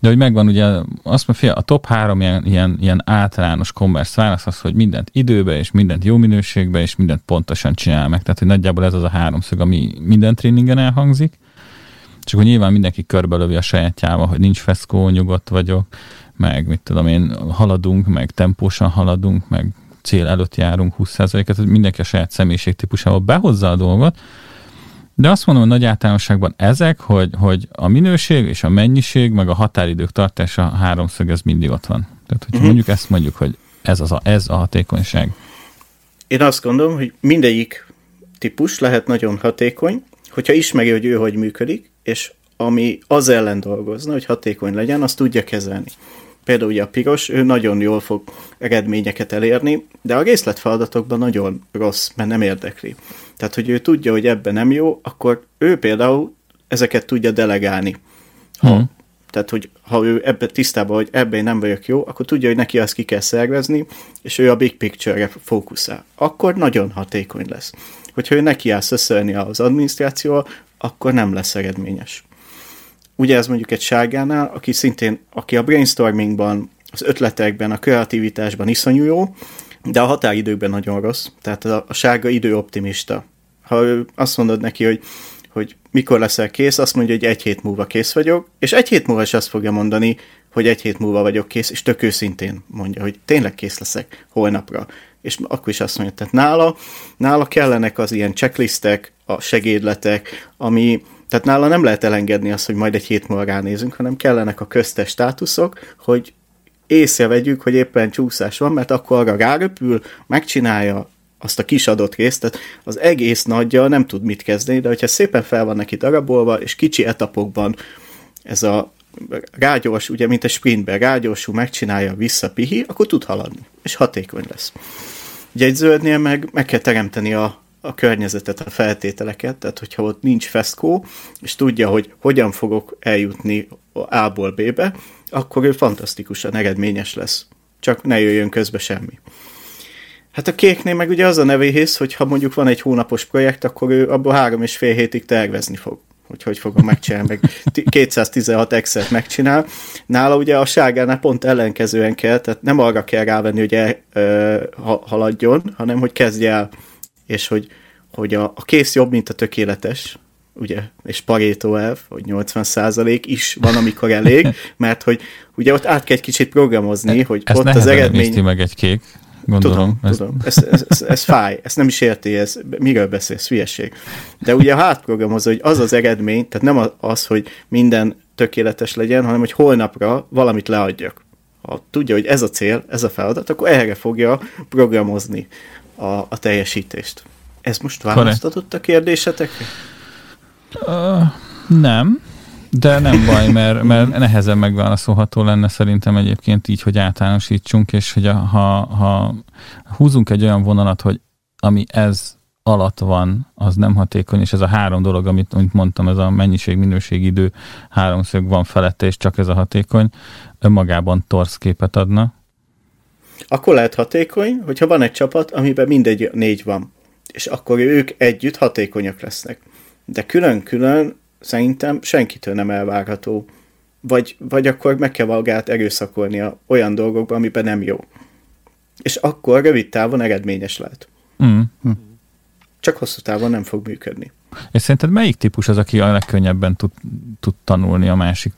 De hogy megvan ugye, azt mondja, a top három ilyen, ilyen, ilyen általános commerce válasz az, hogy mindent időbe, és mindent jó minőségbe, és mindent pontosan csinál meg. Tehát, hogy nagyjából ez az a háromszög, ami minden tréningen elhangzik. Csak hogy nyilván mindenki körbelövi a sajátjával, hogy nincs feszkó, nyugodt vagyok, meg mit tudom én, haladunk, meg tempósan haladunk, meg cél előtt járunk 20%-et, hogy mindenki a saját személyiségtípusával behozza a dolgot, de azt mondom, hogy nagy általánosságban ezek, hogy, hogy a minőség és a mennyiség, meg a határidők tartása a háromszög, ez mindig ott van. Tehát, hogyha uh-huh. mondjuk ezt mondjuk, hogy ez, az a, ez a hatékonyság. Én azt gondolom, hogy mindegyik típus lehet nagyon hatékony, hogyha ismeri, hogy ő hogy működik, és ami az ellen dolgozna, hogy hatékony legyen, azt tudja kezelni például ugye a piros, ő nagyon jól fog eredményeket elérni, de a részletfeladatokban nagyon rossz, mert nem érdekli. Tehát, hogy ő tudja, hogy ebben nem jó, akkor ő például ezeket tudja delegálni. Ha, hmm. Tehát, hogy ha ő ebbe tisztában, hogy ebben nem vagyok jó, akkor tudja, hogy neki azt ki kell szervezni, és ő a big picture-re fókuszál. Akkor nagyon hatékony lesz. Hogyha ő neki áll szöszölni az adminisztrációval, akkor nem lesz eredményes. Ugye ez mondjuk egy sárgánál, aki szintén, aki a brainstormingban, az ötletekben, a kreativitásban iszonyú jó, de a határidőkben nagyon rossz. Tehát a, a sárga időoptimista. Ha azt mondod neki, hogy, hogy mikor leszel kész, azt mondja, hogy egy hét múlva kész vagyok, és egy hét múlva is azt fogja mondani, hogy egy hét múlva vagyok kész, és tök őszintén mondja, hogy tényleg kész leszek holnapra. És akkor is azt mondja, tehát nála, nála kellenek az ilyen checklistek, a segédletek, ami, tehát nála nem lehet elengedni azt, hogy majd egy hét múlva ránézünk, hanem kellenek a köztes státuszok, hogy észrevegyük, hogy éppen csúszás van, mert akkor arra ráröpül, megcsinálja azt a kis adott részt, tehát az egész nagyja nem tud mit kezdeni, de hogyha szépen fel van neki darabolva, és kicsi etapokban ez a rágyors, ugye mint a sprintben, rágyorsul, megcsinálja, visszapihi, akkor tud haladni, és hatékony lesz. Ugye egy zöldnél meg, meg kell teremteni a, a környezetet, a feltételeket, tehát hogyha ott nincs feszkó, és tudja, hogy hogyan fogok eljutni A-ból B-be, akkor ő fantasztikusan eredményes lesz. Csak ne jöjjön közbe semmi. Hát a kéknél meg ugye az a nevéhész, hogy ha mondjuk van egy hónapos projekt, akkor ő abból három és fél hétig tervezni fog hogy hogy fogom megcsinálni, meg 216 excel megcsinál. Nála ugye a sárgánál pont ellenkezően kell, tehát nem arra kell rávenni, hogy el, ö, ha, haladjon, hanem hogy kezdje el, és hogy, hogy a, a kész jobb, mint a tökéletes, ugye, és Pareto elv, hogy 80% is van, amikor elég, mert hogy ugye ott át kell egy kicsit programozni, hogy Ezt ott az eredmény... meg egy kék gondolom. Tudom, ez... tudom. Ez, ez, ez, ez fáj, ezt nem is érti, ez, miről beszélsz, hülyeség. De ugye a hátprogramozó, hogy az az eredmény, tehát nem az, hogy minden tökéletes legyen, hanem hogy holnapra valamit leadjak. Ha tudja, hogy ez a cél, ez a feladat, akkor erre fogja programozni a, a teljesítést. Ez most választatott a kérdésetekre? Uh, nem. De nem baj, mert, mert nehezen megválaszolható lenne szerintem egyébként így, hogy általánosítsunk, és hogy a, ha, ha húzunk egy olyan vonalat, hogy ami ez alatt van, az nem hatékony, és ez a három dolog, amit, amit mondtam, ez a mennyiség, minőség, idő háromszög van felette, és csak ez a hatékony, önmagában torsz képet adna. Akkor lehet hatékony, hogyha van egy csapat, amiben mindegy négy van, és akkor ők együtt hatékonyak lesznek. De külön-külön szerintem senkitől nem elvárható. Vagy, vagy akkor meg kell magát erőszakolnia olyan dolgokban, amiben nem jó. És akkor rövid távon eredményes lehet. Mm. Csak hosszú távon nem fog működni. És szerinted melyik típus az, aki a legkönnyebben tud, tud tanulni a másik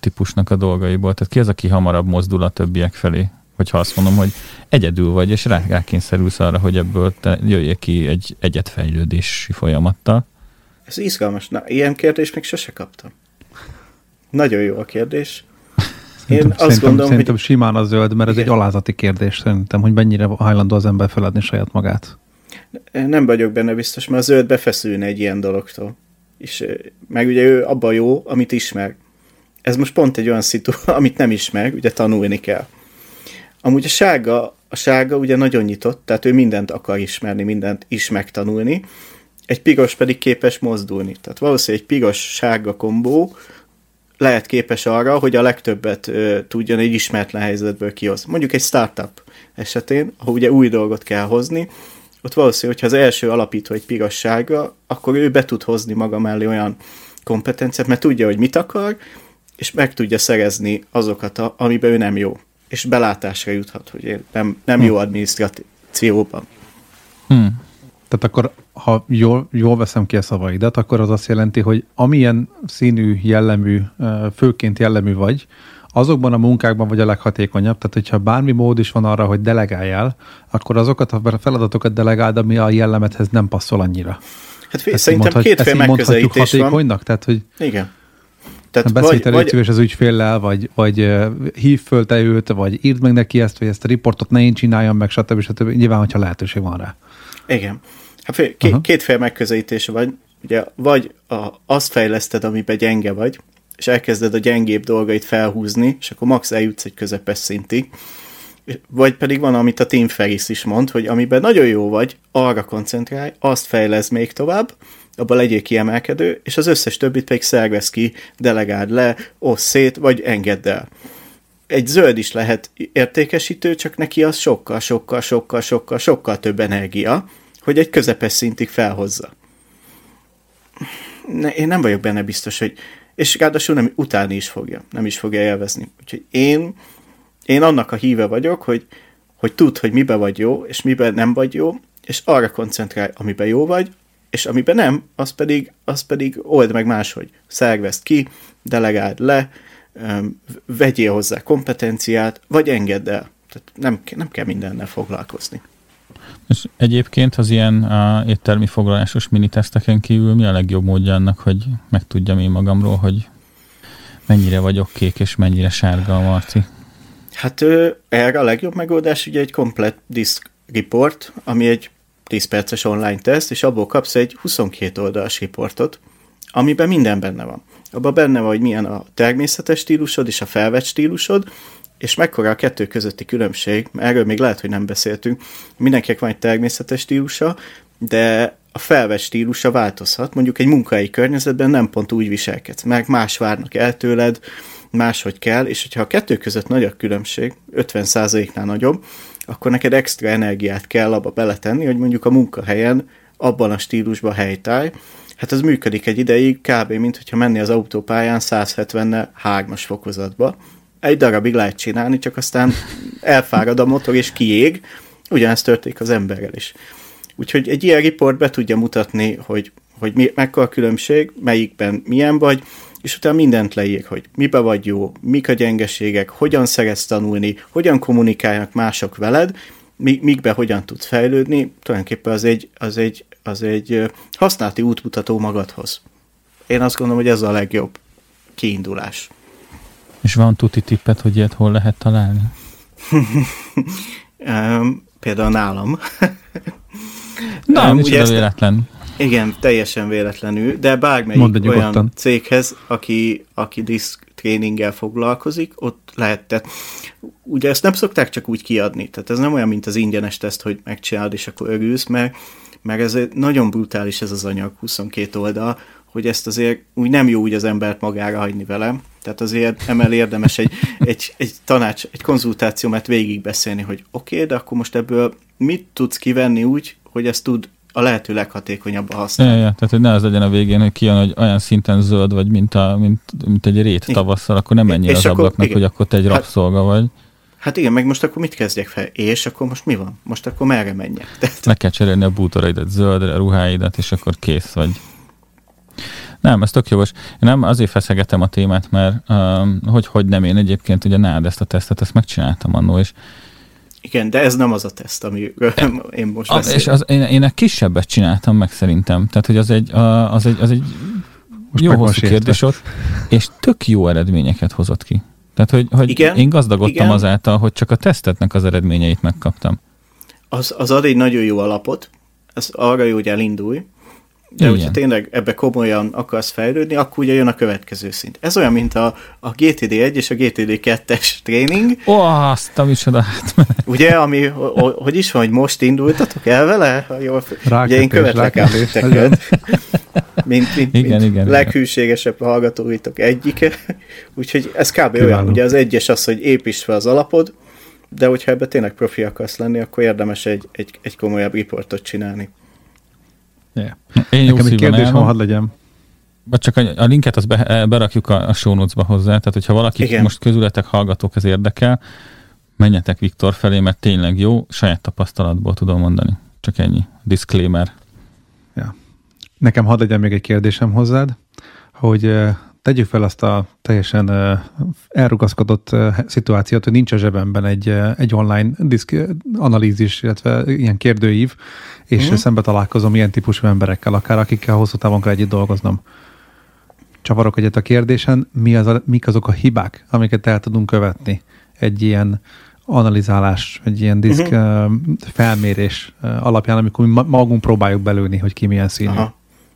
típusnak a dolgaiból? Tehát ki az, aki hamarabb mozdul a többiek felé? Hogyha azt mondom, hogy egyedül vagy, és rá, rákényszerülsz arra, hogy ebből te jöjjél ki egy egyetfejlődési folyamattal. Ez izgalmas. Na, ilyen kérdést még sose kaptam. Nagyon jó a kérdés. Én szerintem, azt szerintem, gondolom, szerintem hogy... simán a zöld, mert ez igen. egy alázati kérdés szerintem, hogy mennyire hajlandó az ember feladni saját magát. Nem vagyok benne biztos, mert a zöld befeszülne egy ilyen dologtól. És meg ugye ő abban jó, amit ismer. Ez most pont egy olyan szitu, amit nem ismer, ugye tanulni kell. Amúgy a sárga, a sárga ugye nagyon nyitott, tehát ő mindent akar ismerni, mindent is megtanulni, egy piros pedig képes mozdulni. Tehát valószínűleg egy piros-sárga kombó lehet képes arra, hogy a legtöbbet ö, tudjon egy ismeretlen helyzetből kihoz. Mondjuk egy startup esetén, ahol ugye új dolgot kell hozni, ott valószínű, hogyha az első alapító egy piros-sárga, akkor ő be tud hozni maga mellé olyan kompetenciát, mert tudja, hogy mit akar, és meg tudja szerezni azokat, a, amiben ő nem jó. És belátásra juthat, hogy nem, nem jó hm. adminisztrációban. Hmm. Tehát akkor, ha jól, jól veszem ki a szavaidat, akkor az azt jelenti, hogy amilyen színű, jellemű, főként jellemű vagy, azokban a munkákban vagy a leghatékonyabb, tehát hogyha bármi mód is van arra, hogy delegáljál, akkor azokat a feladatokat delegáld, ami a jellemedhez nem passzol annyira. Hát fél, szerintem mondhat, kétféle megközelítés hatékonynak? Tehát, hogy Igen. Tehát beszélj vagy, vagy... az ügyféllel, vagy, vagy hív föl te őt, vagy írd meg neki ezt, vagy ezt a riportot ne én csináljam meg, stb. stb. Nyilván, hogyha lehetőség van rá. Igen. Hát fél, két, kétféle megközelítése vagy. Ugye, vagy a, azt fejleszted, amiben gyenge vagy, és elkezded a gyengébb dolgait felhúzni, és akkor max eljutsz egy közepes szintig. Vagy pedig van, amit a Tim Ferris is mond, hogy amiben nagyon jó vagy, arra koncentrálj, azt fejlesz még tovább, abban legyél kiemelkedő, és az összes többit pedig szervez ki, delegáld le, ossz szét, vagy engedd el. Egy zöld is lehet értékesítő, csak neki az sokkal, sokkal, sokkal, sokkal, sokkal több energia, hogy egy közepes szintig felhozza. ne, én nem vagyok benne biztos, hogy és ráadásul nem utáni is fogja, nem is fogja élvezni. Úgyhogy én, én annak a híve vagyok, hogy, hogy tudd, hogy mibe vagy jó, és miben nem vagy jó, és arra koncentrálj, amiben jó vagy, és amiben nem, az pedig, az pedig old meg máshogy. Szervezd ki, delegáld le, vegyél hozzá kompetenciát, vagy engedd el. Tehát nem, nem kell mindennel foglalkozni. És egyébként az ilyen a éttermi foglalásos miniteszteken kívül mi a legjobb módja annak, hogy megtudjam én magamról, hogy mennyire vagyok kék és mennyire sárga a Marci? Hát erre a legjobb megoldás ugye egy komplet disk report, ami egy 10 perces online teszt, és abból kapsz egy 22 oldalas riportot, amiben minden benne van. Abban benne van, hogy milyen a természetes stílusod és a felvett stílusod, és mekkora a kettő közötti különbség, erről még lehet, hogy nem beszéltünk, mindenkinek van egy természetes stílusa, de a felvett stílusa változhat. Mondjuk egy munkai környezetben nem pont úgy viselkedsz, mert más várnak el tőled, máshogy kell, és hogyha a kettő között nagy a különbség, 50%-nál nagyobb, akkor neked extra energiát kell abba beletenni, hogy mondjuk a munkahelyen abban a stílusban helytállj, hát ez működik egy ideig, kb. mint hogyha menni az autópályán 170-nel 3-as fokozatba. Egy darabig lehet csinálni, csak aztán elfárad a motor és kiég. Ugyanezt történik az emberrel is. Úgyhogy egy ilyen report be tudja mutatni, hogy, hogy mi, mekkora a különbség, melyikben milyen vagy, és utána mindent leír, hogy mibe vagy jó, mik a gyengeségek, hogyan szeretsz tanulni, hogyan kommunikálnak mások veled, mikbe hogyan tudsz fejlődni, tulajdonképpen az egy, az egy, az egy használati útmutató magadhoz. Én azt gondolom, hogy ez a legjobb kiindulás. És van tuti tippet, hogy ilyet hol lehet találni? Például nálam. Na, um, ugye véletlen. Igen, teljesen véletlenül, de bármelyik olyan céghez, aki, aki diszk tréninggel foglalkozik, ott lehet. Tehát, ugye ezt nem szokták csak úgy kiadni, tehát ez nem olyan, mint az ingyenes teszt, hogy megcsinálod, és akkor örülsz, mert, mert ez nagyon brutális ez az anyag, 22 oldal, hogy ezt azért úgy nem jó úgy az embert magára hagyni velem. Tehát azért emel érdemes egy, egy, egy tanács, egy konzultációmat végigbeszélni, hogy oké, okay, de akkor most ebből mit tudsz kivenni úgy, hogy ezt tud a lehető leghatékonyabban használni. Ja, ja, tehát hogy ne az legyen a végén, hogy kijön, hogy olyan szinten zöld vagy, mint, a, mint, mint egy rét tavasszal, akkor nem menjél az akkor, ablaknak, igen. hogy akkor te egy hát, rabszolga vagy. Hát igen, meg most akkor mit kezdjek fel? És akkor most mi van? Most akkor merre menjek? Tehát... Meg kell cserélni a bútoraidat zöldre, a ruháidat, és akkor kész vagy. Nem, ez tök jogos. Én nem azért feszegetem a témát, mert um, hogy, hogy nem én egyébként ugye nád ezt a tesztet, ezt megcsináltam annó, és igen, de ez nem az a teszt, ami én most a, És az, én, én egy kisebbet csináltam meg szerintem. Tehát, hogy az egy, az egy, az egy most jó hosszú kérdés ott, és tök jó eredményeket hozott ki. Tehát, hogy, hogy igen, én gazdagodtam igen. azáltal, hogy csak a tesztetnek az eredményeit megkaptam. Az, az ad egy nagyon jó alapot, ez arra jó, hogy elindulj, de Igen. hogyha tényleg ebbe komolyan akarsz fejlődni, akkor ugye jön a következő szint. Ez olyan, mint a, a GTD 1 és a GTD 2-es tréning. Ó, oh, azt a micsoda Ugye, ami, hogy is van, hogy most indultatok el vele? Jól, ugye én követlek el mint, mint, igen, mint igen, leghűségesebb igen. hallgatóitok egyike. Úgyhogy ez kb. Kiváló. olyan, ugye az egyes az, hogy építs fel az alapod, de hogyha ebbe tényleg profi akarsz lenni, akkor érdemes egy, egy, egy komolyabb riportot csinálni. Yeah. Én jó Nekem egy kérdés van, hadd legyen. Vagy csak a, a linket azt be, eh, berakjuk a, a show notes-ba hozzá, tehát hogyha valaki Igen. most közületek hallgatók ez érdekel, menjetek Viktor felé, mert tényleg jó, saját tapasztalatból tudom mondani. Csak ennyi. Disclaimer. Ja. Nekem hadd legyen még egy kérdésem hozzád, hogy eh, tegyük fel azt a teljesen elrugaszkodott szituációt, hogy nincs a zsebemben egy, egy online diszk analízis, illetve ilyen kérdőív, és uh-huh. szembe találkozom ilyen típusú emberekkel, akár akikkel hosszú távon kell együtt dolgoznom. Csavarok egyet a kérdésen, mi az a, mik azok a hibák, amiket el tudunk követni egy ilyen analizálás, egy ilyen diszk uh-huh. felmérés alapján, amikor mi magunk próbáljuk belőni, hogy ki milyen színű. Aha.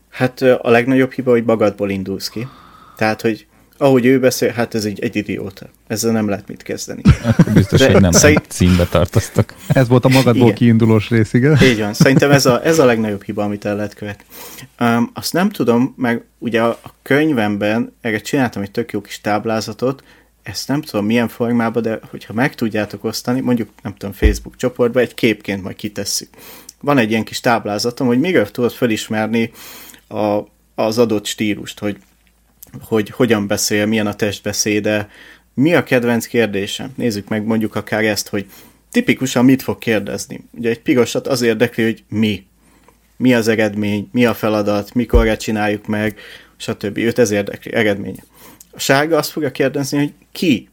Hát a legnagyobb hiba, hogy magadból indulsz ki. Tehát, hogy ahogy ő beszél, hát ez egy, egy idióta. Ezzel nem lehet mit kezdeni. Biztos, De hogy nem szerint... címbe tartoztak. Ez volt a magadból igen. kiindulós rész, igen? Így van. Szerintem ez a, ez a legnagyobb hiba, amit el lehet követni. Um, azt nem tudom, meg ugye a, a könyvemben erre csináltam egy tök jó kis táblázatot, ezt nem tudom milyen formában, de hogyha meg tudjátok osztani, mondjuk nem tudom, Facebook csoportba egy képként majd kitesszük. Van egy ilyen kis táblázatom, hogy miről tudod felismerni a az adott stílust, hogy, hogy hogyan beszél, milyen a testbeszéde, mi a kedvenc kérdésem. Nézzük meg mondjuk akár ezt, hogy tipikusan mit fog kérdezni. Ugye egy pirosat az érdekli, hogy mi. Mi az eredmény, mi a feladat, mikorra csináljuk meg, stb. Őt ez érdekli, eredménye. A sárga azt fogja kérdezni, hogy ki,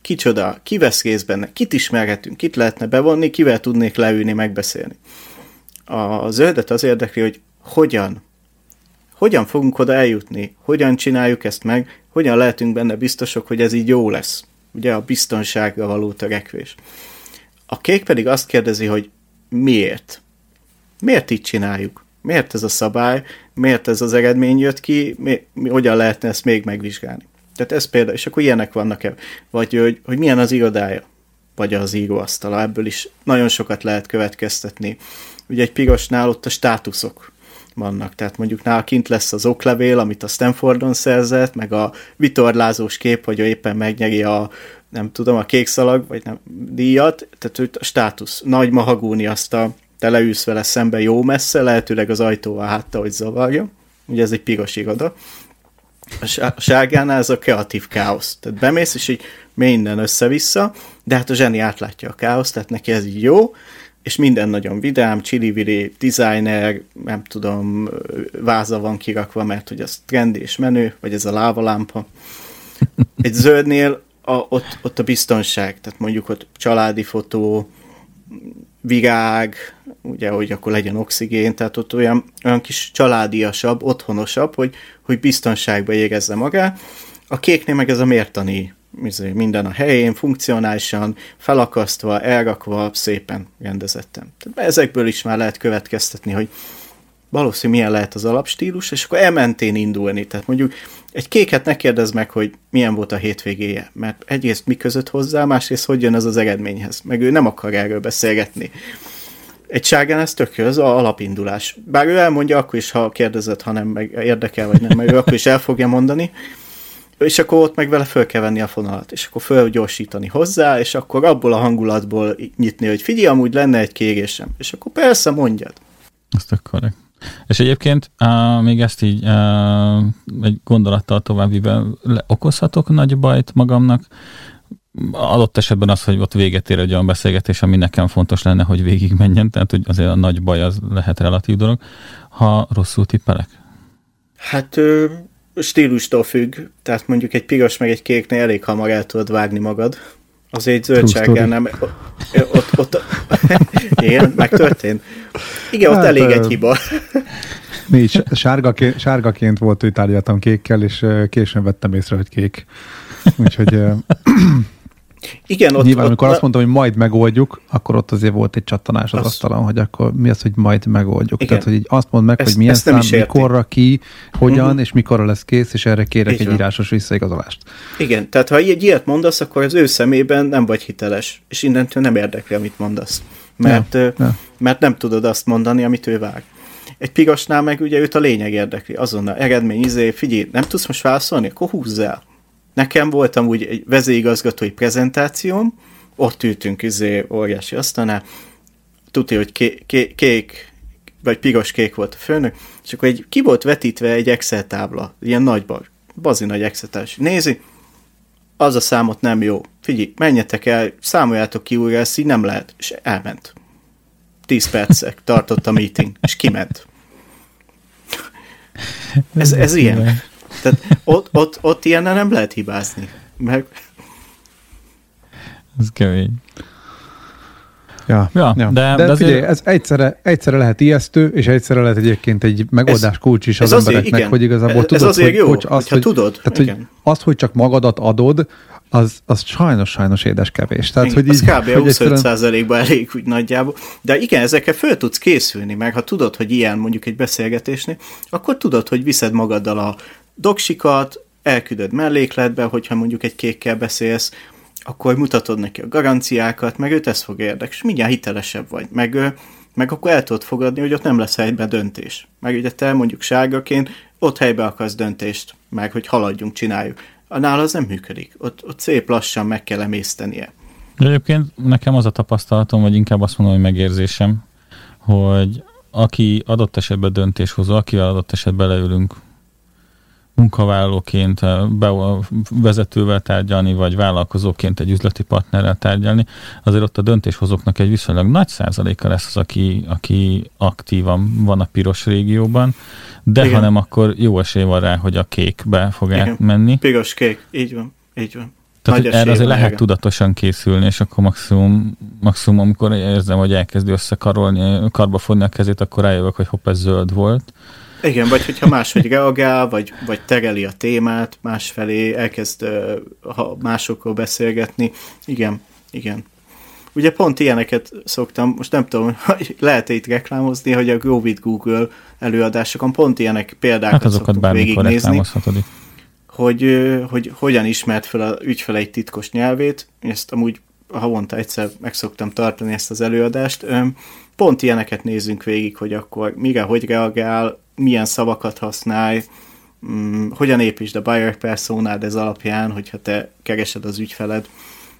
kicsoda, ki vesz részt benne, kit ismerhetünk, kit lehetne bevonni, kivel tudnék leülni, megbeszélni. A zöldet az érdekli, hogy hogyan, hogyan fogunk oda eljutni, hogyan csináljuk ezt meg, hogyan lehetünk benne biztosok, hogy ez így jó lesz. Ugye a biztonságra való törekvés. A kék pedig azt kérdezi, hogy miért? Miért így csináljuk? Miért ez a szabály? Miért ez az eredmény jött ki? Mi, mi, hogyan lehetne ezt még megvizsgálni? Tehát ez például, és akkor ilyenek vannak-e? Vagy hogy, hogy milyen az irodája? Vagy az íróasztala? Ebből is nagyon sokat lehet következtetni. Ugye egy pirosnál ott a státuszok vannak. Tehát mondjuk nála kint lesz az oklevél, amit a Stanfordon szerzett, meg a vitorlázós kép, hogy ő éppen megnyeri a nem tudom, a kék szalag, vagy nem, díjat, tehát a státusz. Nagy mahagúni azt a te leülsz vele szembe jó messze, lehetőleg az ajtóval hátta, hogy zavarja. Ugye ez egy piros iroda. A sárgánál ez a kreatív káosz. Tehát bemész, és így minden össze-vissza, de hát a zseni átlátja a káoszt, tehát neki ez így jó, és minden nagyon vidám, csili designer, nem tudom, váza van kirakva, mert hogy az trendi és menő, vagy ez a lávalámpa. Egy zöldnél a, ott, ott a biztonság, tehát mondjuk ott családi fotó, virág, ugye, hogy akkor legyen oxigén, tehát ott olyan, olyan kis családiasabb, otthonosabb, hogy, hogy biztonságba érezze magát. A kéknél meg ez a mértani minden a helyén, funkcionálisan, felakasztva, elrakva, szépen rendezettem. Tehát ezekből is már lehet következtetni, hogy valószínűleg milyen lehet az alapstílus, és akkor elmentén indulni. Tehát mondjuk egy kéket ne kérdezz meg, hogy milyen volt a hétvégéje, mert egyrészt mi között hozzá, másrészt hogy jön ez az eredményhez, meg ő nem akar erről beszélgetni. Egy sárgán ez tök jó, ez a alapindulás. Bár ő elmondja akkor is, ha kérdezett, ha nem meg érdekel, vagy nem, mert ő akkor is el fogja mondani, és akkor ott meg vele föl kell venni a fonalat, és akkor fölgyorsítani hozzá, és akkor abból a hangulatból nyitni, hogy figyelj, amúgy lenne egy kérésem, és akkor persze mondjad. Azt akkor és egyébként uh, még ezt így uh, egy gondolattal továbbvivel okozhatok nagy bajt magamnak, adott esetben az, hogy ott véget ér egy olyan beszélgetés, ami nekem fontos lenne, hogy végig menjen, tehát hogy azért a nagy baj az lehet relatív dolog, ha rosszul tippelek? Hát stílustól függ, tehát mondjuk egy piros meg egy kéknél elég hamar el tudod vágni magad. Az egy zöldséggel nem... Ott, ott, ott, igen, megtörtént. Igen, ott hát, elég egy hiba. Mi is sárgaként, sárgaként volt, hogy tárgyaltam kékkel, és későn vettem észre, hogy kék. Úgyhogy igen, ott, Nyilván, ott, amikor ott, azt mondtam, hogy majd megoldjuk, akkor ott azért volt egy csattanás az, az asztalon, hogy akkor mi az, hogy majd megoldjuk. Igen. Tehát, hogy így azt mondd meg, ezt, hogy milyen szám, mikorra ki, hogyan, uh-huh. és mikorra lesz kész, és erre kérek így egy van. írásos visszaigazolást. Igen, tehát ha egy ilyet mondasz, akkor az ő szemében nem vagy hiteles, és innentől nem érdekli, amit mondasz. Mert, ja, ja. mert nem tudod azt mondani, amit ő vág. Egy pirosnál meg ugye őt a lényeg érdekli, azonnal eredmény, izé, figyelj, nem tudsz most válaszolni, akkor húzz el. Nekem voltam úgy egy vezérigazgatói prezentációm, ott ültünk izé óriási asztalnál, tudja, hogy ké, ké, kék, vagy piros-kék volt a főnök, és akkor egy, ki volt vetítve egy Excel tábla, ilyen nagyban, bazi nagy Excel tábla. Nézi, az a számot nem jó. Figyelj, menjetek el, számoljátok ki újra, ezt így nem lehet. És elment. Tíz percek tartott a meeting, és kiment. Ez, ez ilyen. Tehát ott, ott, ott ilyennel nem lehet hibázni. Meg... Ez kemény. Ja, ja, ja. De, de, de azért... figyelj, ez egyszerre, egyszerre lehet ijesztő, és egyszerre lehet egyébként egy megoldás kulcs is az, az embereknek, azért, hogy igazából ez tudod, ez azért hogy, jó, hogy, azt, hogy, tudod. Tehát, igen. hogy azt, hogy csak magadat adod, az, az sajnos, sajnos édes kevés. Tehát, igen, hogy így, az kb. 25 egyszerűen... ba elég úgy nagyjából. De igen, ezekkel föl tudsz készülni, meg ha tudod, hogy ilyen mondjuk egy beszélgetésnél, akkor tudod, hogy viszed magaddal a doksikat, elküldöd mellékletbe, hogyha mondjuk egy kékkel beszélsz, akkor mutatod neki a garanciákat, meg őt ez fog érdekes, és mindjárt hitelesebb vagy, meg, meg akkor el tudod fogadni, hogy ott nem lesz helyben döntés. Meg ugye te mondjuk sárgaként ott helybe akarsz döntést, meg hogy haladjunk, csináljuk. A nála az nem működik. Ott, ott szép lassan meg kell emésztenie. Egyébként nekem az a tapasztalatom, vagy inkább azt mondom, hogy megérzésem, hogy aki adott esetben döntéshozó, akivel adott esetben leülünk munkavállalóként be, vezetővel tárgyalni, vagy vállalkozóként egy üzleti partnerrel tárgyalni, azért ott a döntéshozóknak egy viszonylag nagy százaléka lesz az, aki, aki aktívan van a piros régióban, de Igen. ha nem, akkor jó esély van rá, hogy a kékbe fog Igen. átmenni. Piros-kék, így van, így van. Tehát hogy erre azért lehet tudatosan készülni, és akkor maximum, maximum, amikor érzem, hogy elkezdi összekarolni, karba fonni a kezét, akkor rájövök, hogy hopp, ez zöld volt. Igen, vagy hogyha máshogy reagál, vagy, vagy tegeli a témát másfelé, elkezd ha másokkal beszélgetni. Igen, igen. Ugye pont ilyeneket szoktam, most nem tudom, hogy lehet-e itt reklámozni, hogy a Grow with Google előadásokon pont ilyenek példákat hát szoktunk végignézni. Hogy, hogy hogyan ismert fel a ügyfele egy titkos nyelvét. Ezt amúgy havonta egyszer meg szoktam tartani ezt az előadást. Pont ilyeneket nézzünk végig, hogy akkor mire hogy reagál, milyen szavakat használj, mm, hogyan építsd a buyer personád ez alapján, hogyha te keresed az ügyfeled.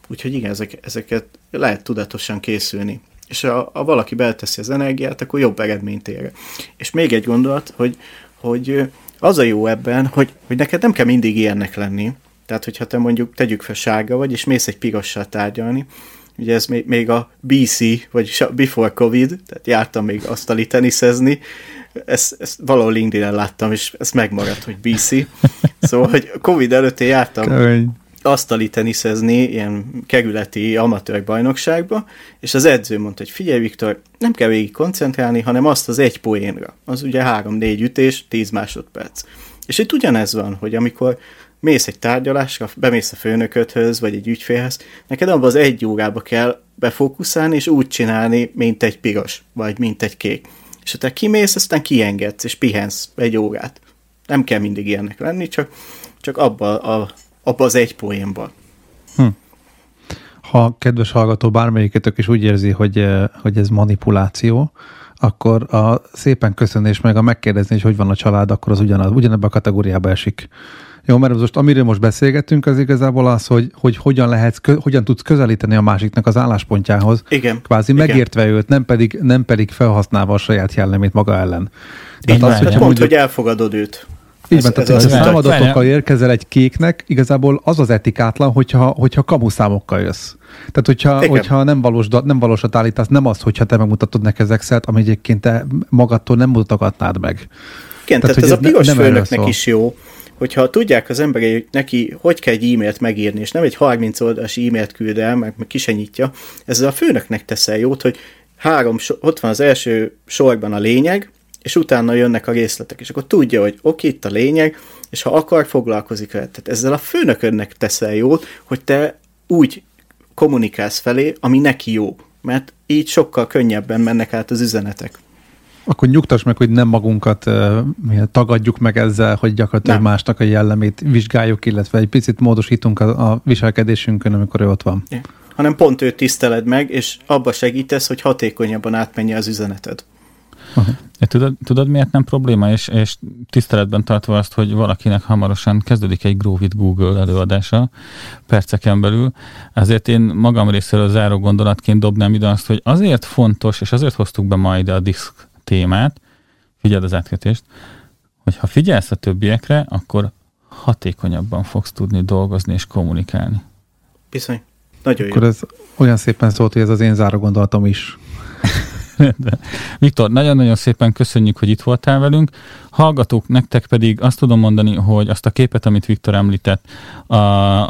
Úgyhogy igen, ezek, ezeket lehet tudatosan készülni. És ha, ha valaki belteszi az energiát, akkor jobb eredményt ér. És még egy gondolat, hogy, hogy az a jó ebben, hogy, hogy neked nem kell mindig ilyennek lenni. Tehát, hogyha te mondjuk tegyük fel sárga vagy, és mész egy pirossal tárgyalni, ugye ez még, még a BC, vagy Before Covid, tehát jártam még asztali teniszezni, ezt, ezt valahol LinkedIn-en láttam, és ez megmaradt, hogy BC. Szóval, hogy Covid előtt én jártam Kemény. asztali teniszezni, ilyen kerületi amatőr bajnokságba, és az edző mondta, hogy figyelj Viktor, nem kell végig koncentrálni, hanem azt az egy poénra. Az ugye három-négy ütés, tíz másodperc. És itt ugyanez van, hogy amikor mész egy tárgyalásra, bemész a főnököthöz, vagy egy ügyfélhez, neked abban az egy órába kell befókuszálni, és úgy csinálni, mint egy piros, vagy mint egy kék. És ha te kimész, aztán kiengedsz, és pihensz egy órát. Nem kell mindig ilyennek lenni, csak, csak abba, a, abba az egy poénban. Hm. Ha kedves hallgató bármelyiketek is úgy érzi, hogy, eh, hogy ez manipuláció, akkor a szépen köszönés meg a megkérdezni, hogy hogy van a család, akkor az ugyanaz, ugyanebben a kategóriába esik. Jó, mert most amiről most beszélgetünk, az igazából az, hogy, hogy hogyan, lehet, hogyan tudsz közelíteni a másiknak az álláspontjához. Igen. Kvázi igen. megértve őt, nem pedig, nem pedig felhasználva a saját jellemét maga ellen. Tehát az, hogy pont, mondjuk, hogy elfogadod őt. Így van, tehát ha számadatokkal érkezel egy kéknek, igazából az az etikátlan, hogyha, hogyha kamuszámokkal jössz. Tehát, hogyha, hogyha nem, valós, nem valósat állítasz, nem az, hogyha te megmutatod neki az excel ami egyébként te magadtól nem mutatnád meg. Igen, tehát, tehát ez a piros főnöknek is jó, hogyha tudják az emberei, hogy neki hogy kell egy e-mailt megírni, és nem egy 30 oldalas e-mailt küld el, meg, meg kisenyítja, ezzel a főnöknek teszel jót, hogy három, ott van az első sorban a lényeg, és utána jönnek a részletek, és akkor tudja, hogy oké, itt a lényeg, és ha akar, foglalkozik vele. Tehát ezzel a főnöködnek teszel jót, hogy te úgy kommunikálsz felé, ami neki jó, mert így sokkal könnyebben mennek át az üzenetek. Akkor nyugtass meg, hogy nem magunkat uh, tagadjuk meg ezzel, hogy gyakorlatilag nem. másnak a jellemét vizsgáljuk, illetve egy picit módosítunk a, a viselkedésünkön, amikor ő ott van. Ja. Hanem pont őt tiszteled meg, és abba segítesz, hogy hatékonyabban átmenje az üzeneted. Uh-huh. Tudod, tudod, miért nem probléma, és, és tiszteletben tartva azt, hogy valakinek hamarosan kezdődik egy Grow with Google előadása perceken belül, ezért én magam részéről záró gondolatként dobnám ide azt, hogy azért fontos, és azért hoztuk be majd a disk témát, figyeld az átkötést, hogy ha figyelsz a többiekre, akkor hatékonyabban fogsz tudni dolgozni és kommunikálni. Bizony. Nagyon Akkor jó. ez olyan szépen szólt, hogy ez az én záró gondolatom is. Viktor, nagyon-nagyon szépen köszönjük, hogy itt voltál velünk. Hallgatók, nektek pedig azt tudom mondani, hogy azt a képet, amit Viktor említett, a,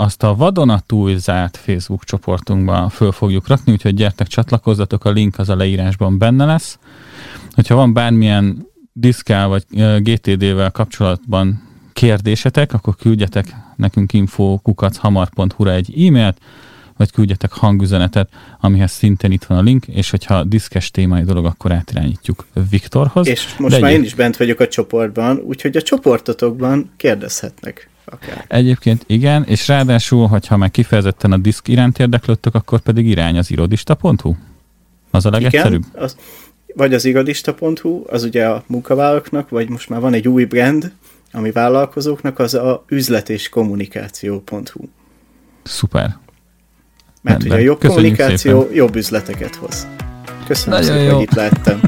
azt a vadonatúj zárt Facebook csoportunkban föl fogjuk rakni, úgyhogy gyertek, csatlakozzatok, a link az a leírásban benne lesz. Hogyha van bármilyen diszkál vagy GTD-vel kapcsolatban kérdésetek, akkor küldjetek nekünk info kukachamar.hu-ra egy e-mailt, vagy küldjetek hangüzenetet, amihez szintén itt van a link, és hogyha diszkes témai dolog, akkor átirányítjuk Viktorhoz. És most De már én is bent vagyok a csoportban, úgyhogy a csoportotokban kérdezhetnek. Akár. Egyébként igen, és ráadásul, hogyha meg kifejezetten a diszk iránt érdeklődtök, akkor pedig irány az irodista.hu? Az a legegyszerűbb? Igen, az, vagy az irodista.hu, az ugye a munkavállalóknak, vagy most már van egy új brand, ami vállalkozóknak, az a üzlet és kommunikáció.hu. Szuper. Mert ugye a jobb Köszönjük kommunikáció szépen. jobb üzleteket hoz. Köszönöm Nagyon szépen, jó. hogy itt lehettem.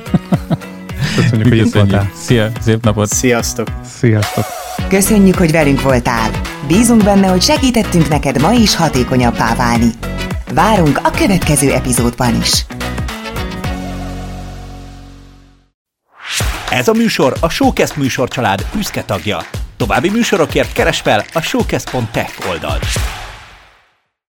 Köszönjük, hogy itt voltál. Szia, szép napot. Sziasztok. Sziasztok. Köszönjük, hogy velünk voltál! Bízunk benne, hogy segítettünk neked ma is hatékonyabbá válni. Várunk a következő epizódban is! Ez a műsor a Showcast műsorcsalád büszke tagja. További műsorokért keres fel a showcast.tech oldalt.